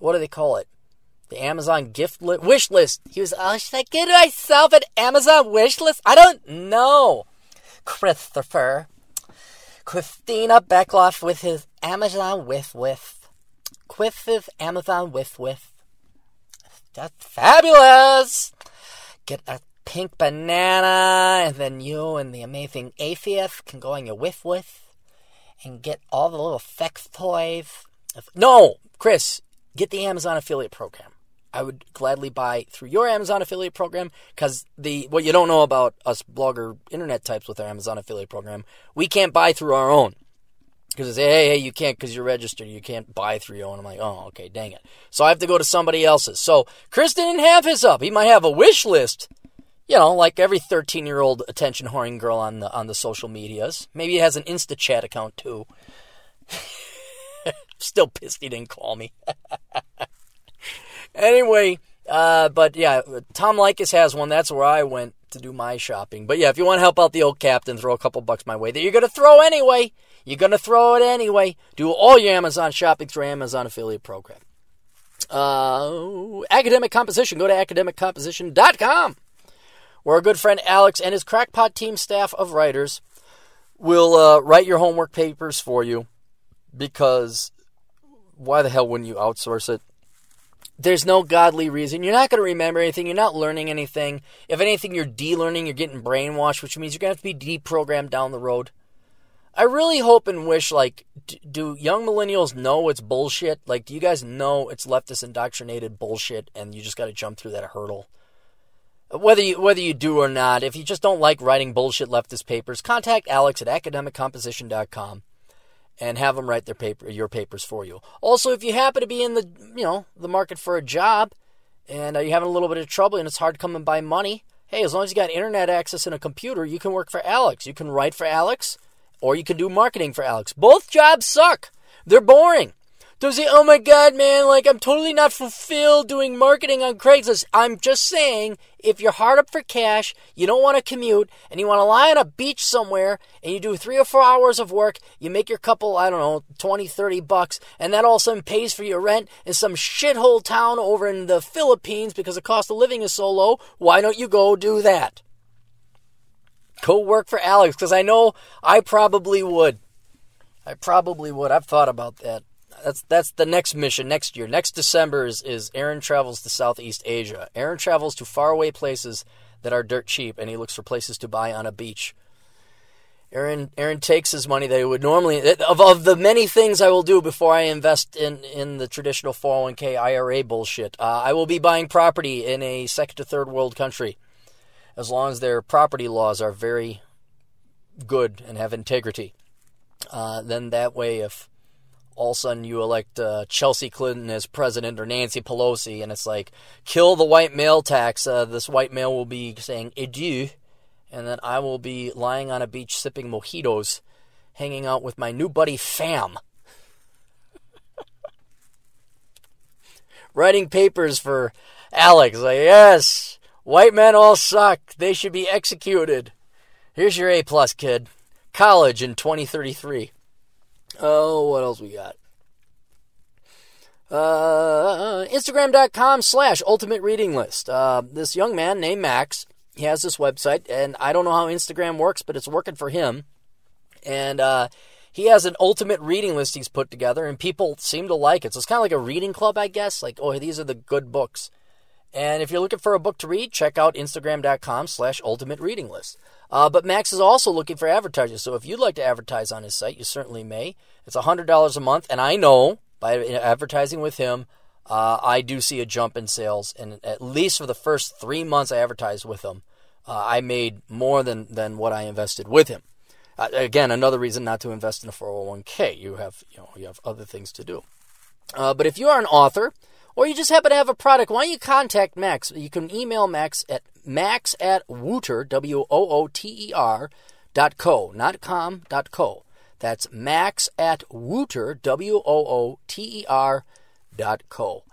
what do they call it? The Amazon gift li- wish list. He was, oh, should I get myself an Amazon wish list? I don't know. Christopher. Christina Beckloff with his Amazon with with. Quiff Amazon with with. That's fabulous. Get a pink banana, and then you and the amazing atheist can go on your whiff with and get all the little sex toys. No, Chris, get the Amazon affiliate program. I would gladly buy through your Amazon affiliate program because the what you don't know about us blogger internet types with our Amazon affiliate program, we can't buy through our own. Because they say, hey, hey, you can't because you're registered. You can't buy through your own. I'm like, oh, okay, dang it. So I have to go to somebody else's. So Chris didn't have his up. He might have a wish list, you know, like every 13 year old attention whoring girl on the on the social medias. Maybe he has an InstaChat account too. (laughs) Still pissed he didn't call me. (laughs) Anyway, uh, but yeah, Tom Leykis has one. That's where I went to do my shopping. But yeah, if you want to help out the old captain, throw a couple bucks my way that you're going to throw anyway. You're going to throw it anyway. Do all your Amazon shopping through Amazon affiliate program. Uh, academic composition. Go to academiccomposition.com, where our good friend Alex and his crackpot team staff of writers will uh, write your homework papers for you. Because why the hell wouldn't you outsource it? There's no godly reason. You're not going to remember anything. You're not learning anything. If anything, you're de learning. You're getting brainwashed, which means you're going to have to be deprogrammed down the road. I really hope and wish, like, do young millennials know it's bullshit? Like, do you guys know it's leftist indoctrinated bullshit and you just got to jump through that hurdle? Whether you, whether you do or not, if you just don't like writing bullshit leftist papers, contact Alex at academiccomposition.com and have them write their paper your papers for you. Also, if you happen to be in the you know the market for a job and uh, you're having a little bit of trouble and it's hard coming by money, hey, as long as you got internet access and a computer, you can work for Alex. You can write for Alex, or you can do marketing for Alex. Both jobs suck. They're boring. Don't say, oh my god, man, like I'm totally not fulfilled doing marketing on Craigslist. I'm just saying, if you're hard up for cash, you don't want to commute, and you want to lie on a beach somewhere, and you do three or four hours of work, you make your couple, I don't know, 20, 30 bucks, and that all of a sudden pays for your rent in some shithole town over in the Philippines because the cost of living is so low, why don't you go do that? Go work for Alex, because I know I probably would. I probably would. I've thought about that that's that's the next mission next year. Next December is, is Aaron travels to Southeast Asia. Aaron travels to faraway places that are dirt cheap, and he looks for places to buy on a beach. Aaron Aaron takes his money that he would normally of of the many things I will do before I invest in in the traditional 401k IRA bullshit. Uh, I will be buying property in a second to third world country, as long as their property laws are very good and have integrity. Uh, then that way, if all of a sudden you elect uh, Chelsea Clinton as president or Nancy Pelosi, and it's like kill the white male tax. Uh, this white male will be saying adieu, and then I will be lying on a beach sipping mojitos, hanging out with my new buddy Fam. (laughs) Writing papers for Alex, like yes, white men all suck. They should be executed. Here's your A plus, kid. College in 2033. Oh, what else we got? Uh, Instagram.com slash ultimate reading list. Uh, this young man named Max, he has this website, and I don't know how Instagram works, but it's working for him. And uh, he has an ultimate reading list he's put together, and people seem to like it. So it's kind of like a reading club, I guess. Like, oh, these are the good books. And if you're looking for a book to read, check out Instagram.com slash ultimate reading list. Uh, but Max is also looking for advertisers. So if you'd like to advertise on his site, you certainly may. It's $100 a month. And I know by advertising with him, uh, I do see a jump in sales. And at least for the first three months I advertised with him, uh, I made more than, than what I invested with him. Uh, again, another reason not to invest in a 401k. You have, you know, you have other things to do. Uh, but if you are an author, or you just happen to have a product, why don't you contact Max? You can email Max at max at wooter, W O O T E R, dot co, not com, dot co. That's max at wooter, W O O T E R, dot co.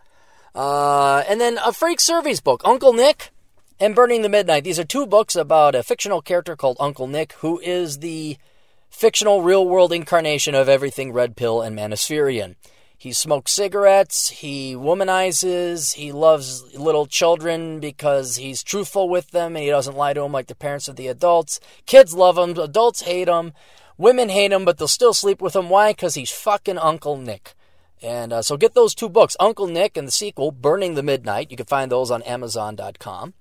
Uh, and then a Freak Surveys book, Uncle Nick and Burning the Midnight. These are two books about a fictional character called Uncle Nick, who is the fictional real world incarnation of everything Red Pill and Manispherian. He smokes cigarettes, he womanizes, he loves little children because he's truthful with them and he doesn't lie to them like the parents of the adults. Kids love him, adults hate him, women hate him, but they'll still sleep with him. Why? Because he's fucking Uncle Nick. And uh, so get those two books, Uncle Nick and the sequel, Burning the Midnight. You can find those on Amazon.com.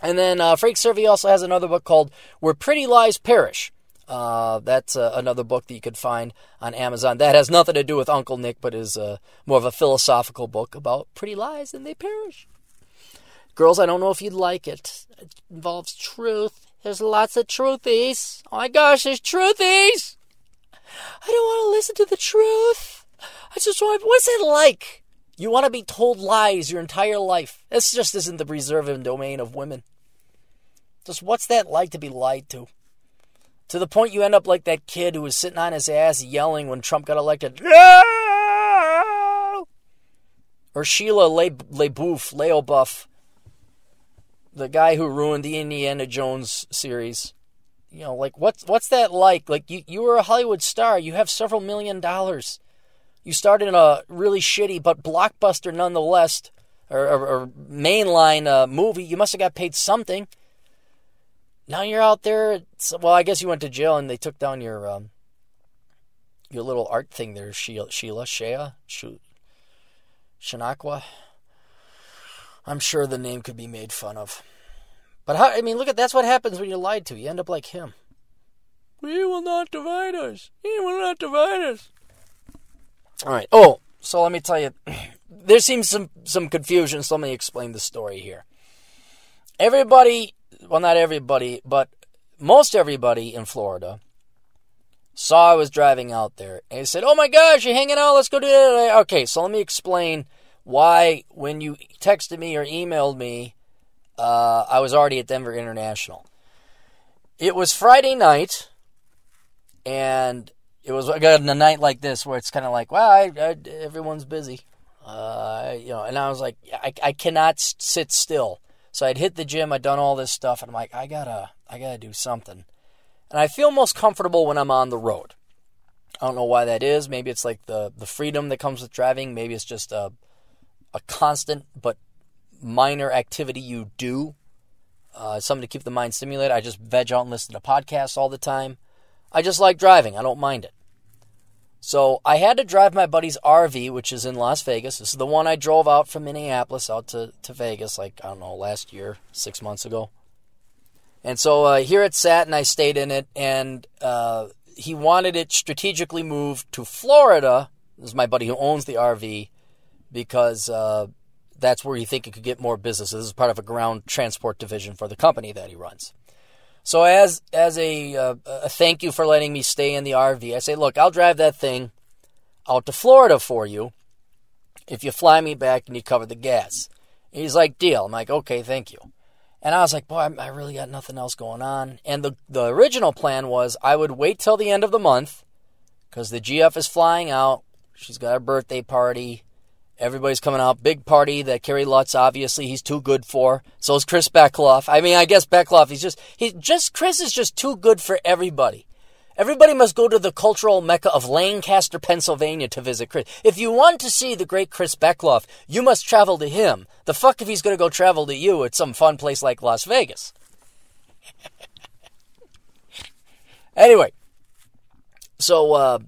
And then uh, Freak Survey also has another book called Where Pretty Lies Perish. Uh, that's uh, another book that you could find on Amazon. That has nothing to do with Uncle Nick, but is uh, more of a philosophical book about pretty lies and they perish. Girls, I don't know if you'd like it. It involves truth. There's lots of truthies. Oh my gosh, there's truthies! I don't want to listen to the truth. I just want. What's it like? You want to be told lies your entire life. This just isn't the reserved domain of women. Just what's that like to be lied to? To the point you end up like that kid who was sitting on his ass yelling when Trump got elected. No! Or Sheila Le- LeBouf, Leobuff, the guy who ruined the Indiana Jones series. You know, like what's what's that like? Like you, you were a Hollywood star. You have several million dollars. You started in a really shitty but blockbuster nonetheless, or, or, or mainline uh, movie. You must have got paid something. Now you're out there. Well, I guess you went to jail and they took down your um, your little art thing there, Sheila, Sheila, Shea, shoot Shanakwa. I'm sure the name could be made fun of. But how, I mean, look at that's what happens when you're lied to. You end up like him. We will not divide us. He will not divide us. All right. Oh, so let me tell you, (clears throat) there seems some some confusion. So let me explain the story here. Everybody well, not everybody, but most everybody in Florida saw I was driving out there and said, Oh my gosh, you're hanging out, let's go do that. Okay, so let me explain why when you texted me or emailed me, uh, I was already at Denver International. It was Friday night, and it was again a night like this where it's kind of like, wow, I, I, everyone's busy. Uh, you know, and I was like, I, I cannot sit still. So I'd hit the gym, I'd done all this stuff, and I'm like, I gotta, I gotta do something. And I feel most comfortable when I'm on the road. I don't know why that is. Maybe it's like the the freedom that comes with driving. Maybe it's just a a constant but minor activity you do. Uh, something to keep the mind stimulated. I just veg out and listen to podcasts all the time. I just like driving. I don't mind it. So I had to drive my buddy's RV, which is in Las Vegas. This is the one I drove out from Minneapolis out to, to Vegas, like, I don't know, last year, six months ago. And so uh, here it sat, and I stayed in it, and uh, he wanted it strategically moved to Florida. This is my buddy who owns the RV, because uh, that's where he think it could get more business. This is part of a ground transport division for the company that he runs. So as as a uh, a thank you for letting me stay in the RV, I say, look, I'll drive that thing. out to Florida for you if you fly me back and you cover the gas. He's like, deal. I'm like, okay, thank you. And I was like, boy, I- really got nothing else going on. And the, the original plan was I would wait till the end of the month because the GF is flying out. She's got a birthday party. Everybody's coming out. Big party that Kerry Lutz, obviously, he's too good for. So is Chris Beckloff. I mean, I guess Beckloff, he's just, he's just, Chris is just too good for everybody. Everybody must go to the cultural mecca of Lancaster, Pennsylvania to visit Chris. If you want to see the great Chris Beckloff, you must travel to him. The fuck if he's going to go travel to you at some fun place like Las Vegas. (laughs) anyway, so, uh,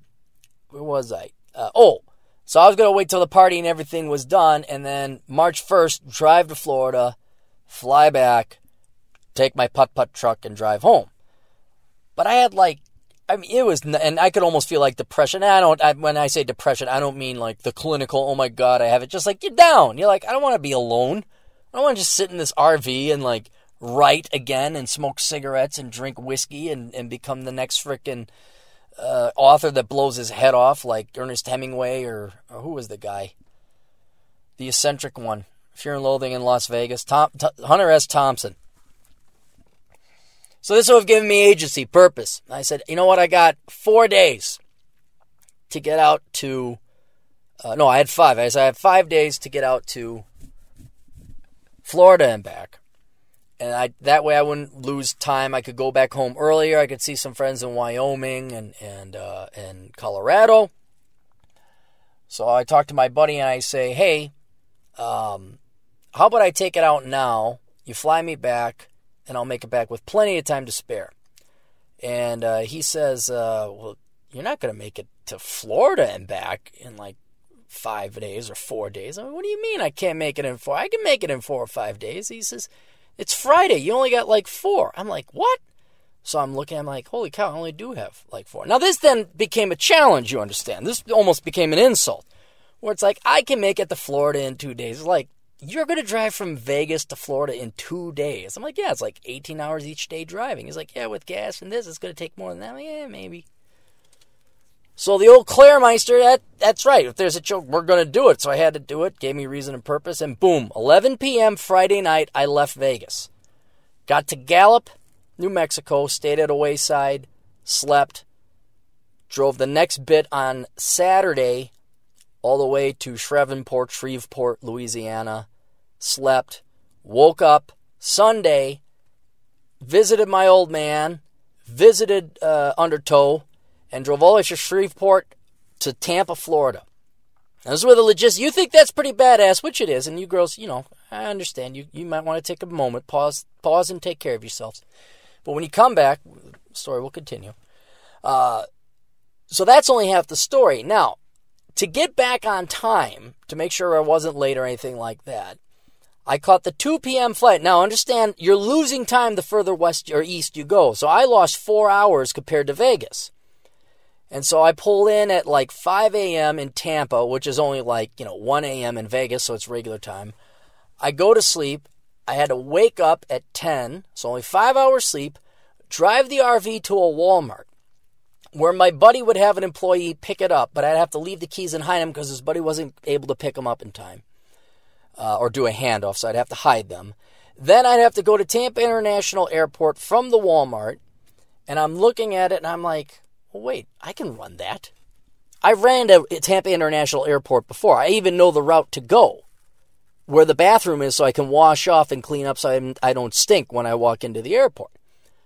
where was I? Uh, oh, so I was going to wait till the party and everything was done, and then March 1st, drive to Florida, fly back, take my putt putt truck, and drive home. But I had like, I mean, it was, and I could almost feel like depression. And I don't, I, when I say depression, I don't mean like the clinical, oh my God, I have it. Just like, you're down. You're like, I don't want to be alone. I don't want to just sit in this RV and like write again and smoke cigarettes and drink whiskey and, and become the next frickin' uh, author that blows his head off like Ernest Hemingway or, or who was the guy? The eccentric one. Fear and Loathing in Las Vegas. Tom, T- Hunter S. Thompson. So this would have given me agency, purpose. I said, you know what? I got four days to get out to. Uh, no, I had five. I said I had five days to get out to Florida and back, and I that way I wouldn't lose time. I could go back home earlier. I could see some friends in Wyoming and and uh, and Colorado. So I talk to my buddy and I say, hey, um, how about I take it out now? You fly me back and I'll make it back with plenty of time to spare. And uh, he says, uh, Well, you're not going to make it to Florida and back in like five days or four days. I mean, what do you mean I can't make it in four? I can make it in four or five days. He says, It's Friday. You only got like four. I'm like, What? So I'm looking, I'm like, Holy cow, I only do have like four. Now, this then became a challenge, you understand. This almost became an insult where it's like, I can make it to Florida in two days. It's like, you're going to drive from Vegas to Florida in two days. I'm like, yeah, it's like 18 hours each day driving. He's like, yeah, with gas and this, it's going to take more than that. Like, yeah, maybe. So the old Claremeister, that that's right. If there's a joke, we're going to do it. So I had to do it. Gave me reason and purpose, and boom, 11 p.m. Friday night, I left Vegas. Got to Gallup, New Mexico, stayed at a wayside, slept, drove the next bit on Saturday all the way to Shreveport, Shreveport, Louisiana, slept, woke up Sunday, visited my old man, visited uh, Undertow, and drove all the way to Shreveport to Tampa, Florida. Now, this is where the logis. You think that's pretty badass, which it is, and you girls, you know, I understand. You you might want to take a moment, pause, pause, and take care of yourselves. But when you come back, the story will continue. Uh, so that's only half the story. Now, to get back on time, to make sure I wasn't late or anything like that, I caught the 2 p.m. flight. Now, understand, you're losing time the further west or east you go. So I lost four hours compared to Vegas. And so I pull in at like 5 a.m. in Tampa, which is only like, you know, 1 a.m. in Vegas, so it's regular time. I go to sleep. I had to wake up at 10, so only five hours sleep, drive the RV to a Walmart where my buddy would have an employee pick it up, but I'd have to leave the keys and hide them because his buddy wasn't able to pick them up in time uh, or do a handoff, so I'd have to hide them. Then I'd have to go to Tampa International Airport from the Walmart, and I'm looking at it and I'm like, well, wait, I can run that. I ran to Tampa International Airport before. I even know the route to go, where the bathroom is, so I can wash off and clean up so I'm, I don't stink when I walk into the airport.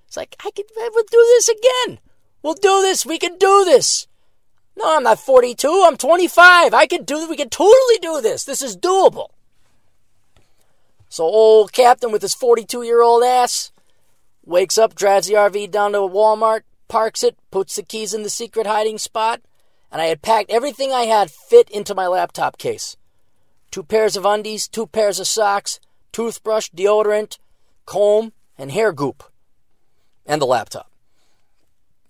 It's like I can, would do this again. We'll do this. We can do this. No, I'm not 42. I'm 25. I can do. We can totally do this. This is doable. So old captain with his 42 year old ass wakes up, drives the RV down to Walmart, parks it, puts the keys in the secret hiding spot, and I had packed everything I had fit into my laptop case. Two pairs of undies, two pairs of socks, toothbrush, deodorant, comb, and hair goop, and the laptop.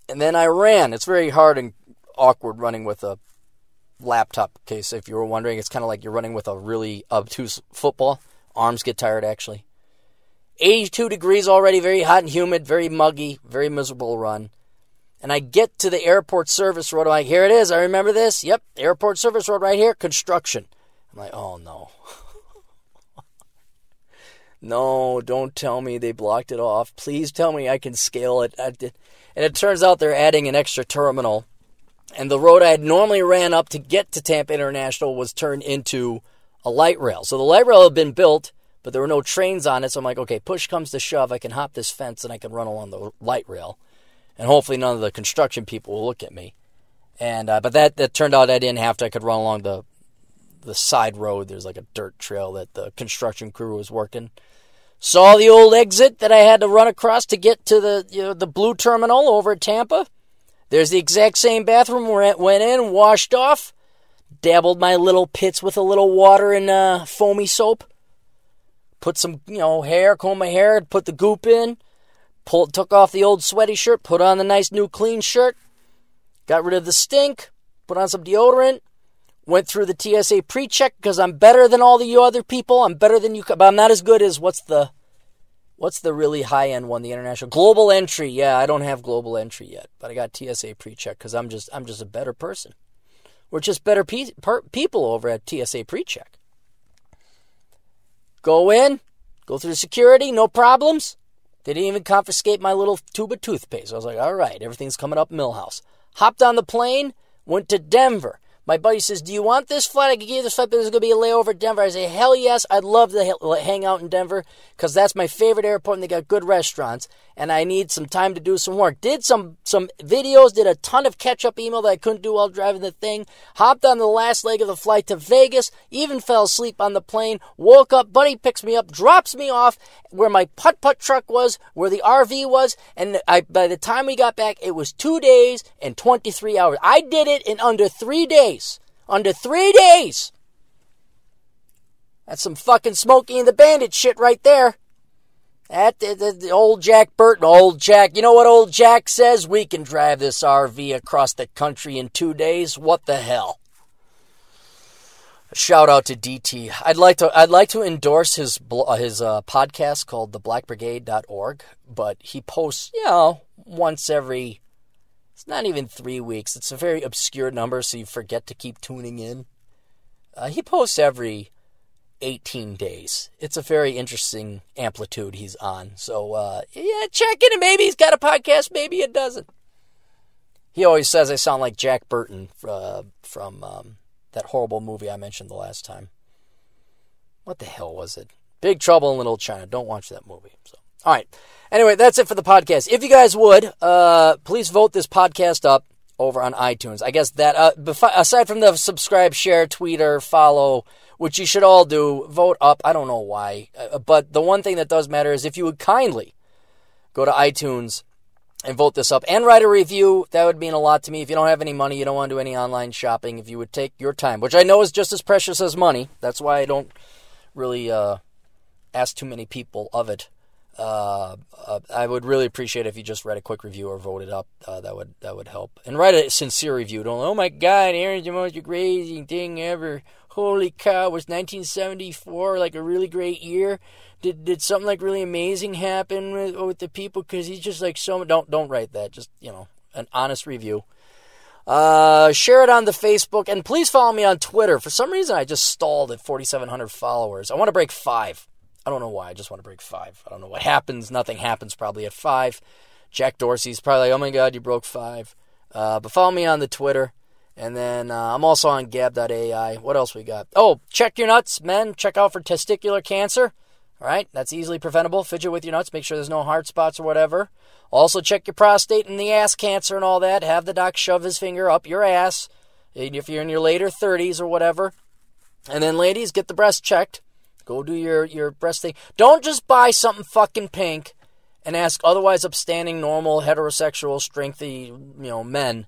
And then I ran. It's very hard and awkward running with a laptop case. If you were wondering, it's kind of like you're running with a really obtuse football. Arms get tired, actually. 82 degrees already, very hot and humid, very muggy, very miserable run. And I get to the airport service road. I'm like, here it is. I remember this. Yep, airport service road right here. Construction. I'm like, oh no. (laughs) no, don't tell me they blocked it off. Please tell me I can scale it. And it turns out they're adding an extra terminal. And the road I had normally ran up to get to Tampa International was turned into a light rail. So the light rail had been built, but there were no trains on it. So I'm like, okay, push comes to shove. I can hop this fence and I can run along the light rail. And hopefully none of the construction people will look at me. And uh, but that, that turned out I didn't have to. I could run along the the side road. There's like a dirt trail that the construction crew was working. Saw the old exit that I had to run across to get to the you know, the blue terminal over at Tampa. There's the exact same bathroom where went in, washed off, dabbled my little pits with a little water and uh, foamy soap. Put some, you know, hair, comb my hair, put the goop in, pulled, took off the old sweaty shirt, put on the nice new clean shirt, got rid of the stink, put on some deodorant, went through the TSA pre-check because I'm better than all the other people. I'm better than you, but I'm not as good as what's the What's the really high end one? The international global entry. Yeah, I don't have global entry yet, but I got TSA pre-check because I'm just I'm just a better person. We're just better pe- per- people over at TSA pre-check. Go in, go through security, no problems. They didn't even confiscate my little tube of toothpaste. I was like, all right, everything's coming up Milhouse. Hopped on the plane, went to Denver. My buddy says, Do you want this flight? I can give you this flight, but there's going to be a layover at Denver. I say, Hell yes, I'd love to hang out in Denver because that's my favorite airport and they got good restaurants. And I need some time to do some work. Did some some videos, did a ton of catch up email that I couldn't do while driving the thing. Hopped on the last leg of the flight to Vegas, even fell asleep on the plane. Woke up, buddy picks me up, drops me off where my putt putt truck was, where the RV was. And I, by the time we got back, it was two days and 23 hours. I did it in under three days days. Under three days. That's some fucking Smokey and the Bandit shit right there. That the, the, the, old Jack Burton, old Jack. You know what old Jack says? We can drive this RV across the country in two days. What the hell? Shout out to DT. I'd like to I'd like to endorse his his uh, podcast called theblackbrigade.org, but he posts you know once every it's not even three weeks. It's a very obscure number, so you forget to keep tuning in. Uh, he posts every 18 days. It's a very interesting amplitude he's on. So, uh, yeah, check in and maybe he's got a podcast, maybe it doesn't. He always says I sound like Jack Burton uh, from um, that horrible movie I mentioned the last time. What the hell was it? Big Trouble in Little China. Don't watch that movie. So, all right. Anyway, that's it for the podcast. If you guys would, uh, please vote this podcast up over on iTunes. I guess that, uh, aside from the subscribe, share, tweet, or follow, which you should all do, vote up. I don't know why. Uh, but the one thing that does matter is if you would kindly go to iTunes and vote this up and write a review. That would mean a lot to me. If you don't have any money, you don't want to do any online shopping, if you would take your time, which I know is just as precious as money. That's why I don't really uh, ask too many people of it. Uh, uh, I would really appreciate if you just read a quick review or voted up. Uh, that would that would help. And write a sincere review. Don't. Oh my God, Aaron's the most crazy thing ever. Holy cow! Was 1974 like a really great year? Did did something like really amazing happen with with the people? Because he's just like so. Don't don't write that. Just you know, an honest review. Uh, share it on the Facebook and please follow me on Twitter. For some reason, I just stalled at 4,700 followers. I want to break five. I don't know why. I just want to break five. I don't know what happens. Nothing happens probably at five. Jack Dorsey's probably like, oh my God, you broke five. Uh, but follow me on the Twitter. And then uh, I'm also on gab.ai. What else we got? Oh, check your nuts, men. Check out for testicular cancer. All right, that's easily preventable. Fidget with your nuts. Make sure there's no hard spots or whatever. Also, check your prostate and the ass cancer and all that. Have the doc shove his finger up your ass if you're in your later 30s or whatever. And then, ladies, get the breast checked. Go do your, your breast thing. Don't just buy something fucking pink and ask otherwise upstanding, normal, heterosexual, strengthy, you know, men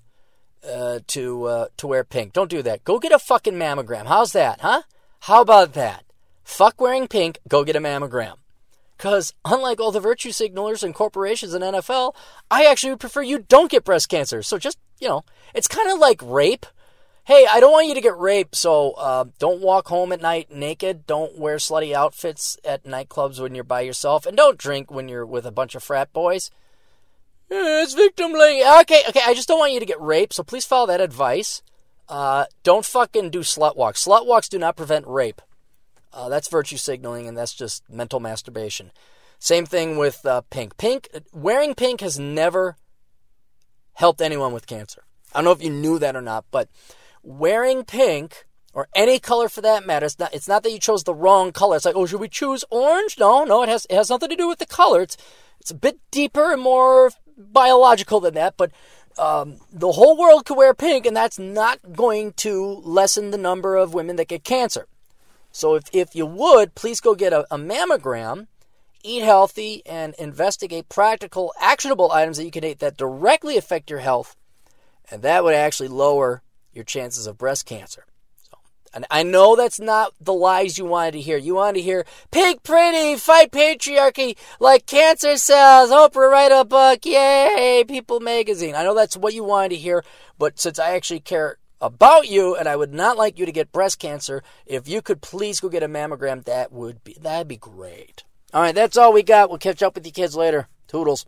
uh, to uh, to wear pink. Don't do that. Go get a fucking mammogram. How's that, huh? How about that? Fuck wearing pink. Go get a mammogram. Because unlike all the virtue signalers and corporations and NFL, I actually would prefer you don't get breast cancer. So just you know, it's kind of like rape hey, I don't want you to get raped, so uh, don't walk home at night naked. Don't wear slutty outfits at nightclubs when you're by yourself, and don't drink when you're with a bunch of frat boys. "Eh, it's victim blaming. Okay, okay. I just don't want you to get raped, so please follow that advice. Uh, don't fucking do slut walks. Slut walks do not prevent rape. Uh, that's virtue signaling, and that's just mental masturbation. Same thing with uh, pink. Pink wearing pink has never helped anyone with cancer. I don't know if you knew that or not, but wearing pink or any color for that matter, it's not, it's not that you chose the wrong color. It's like, oh, should we choose orange? No, no, it has it has nothing to do with the color. It's it's a bit deeper and more biological than that, but um, the whole world could wear pink, and that's not going to lessen the number of women that get cancer. So if, if you would, please go get a, a mammogram, eat healthy, and investigate practical, actionable items that you can eat that directly affect your health, and that would actually lower your chances of breast cancer. And I know that's not the lies you wanted to hear. You wanted to hear pink pretty, fight patriarchy like cancer cells. Oprah write a book, yay! People magazine. I know that's what you wanted to hear, but since I actually care about you and I would not like you to get breast cancer, if you could please go get a mammogram, that would be that'd be great. All right, that's all we got. We'll catch up with you kids later. Toodles.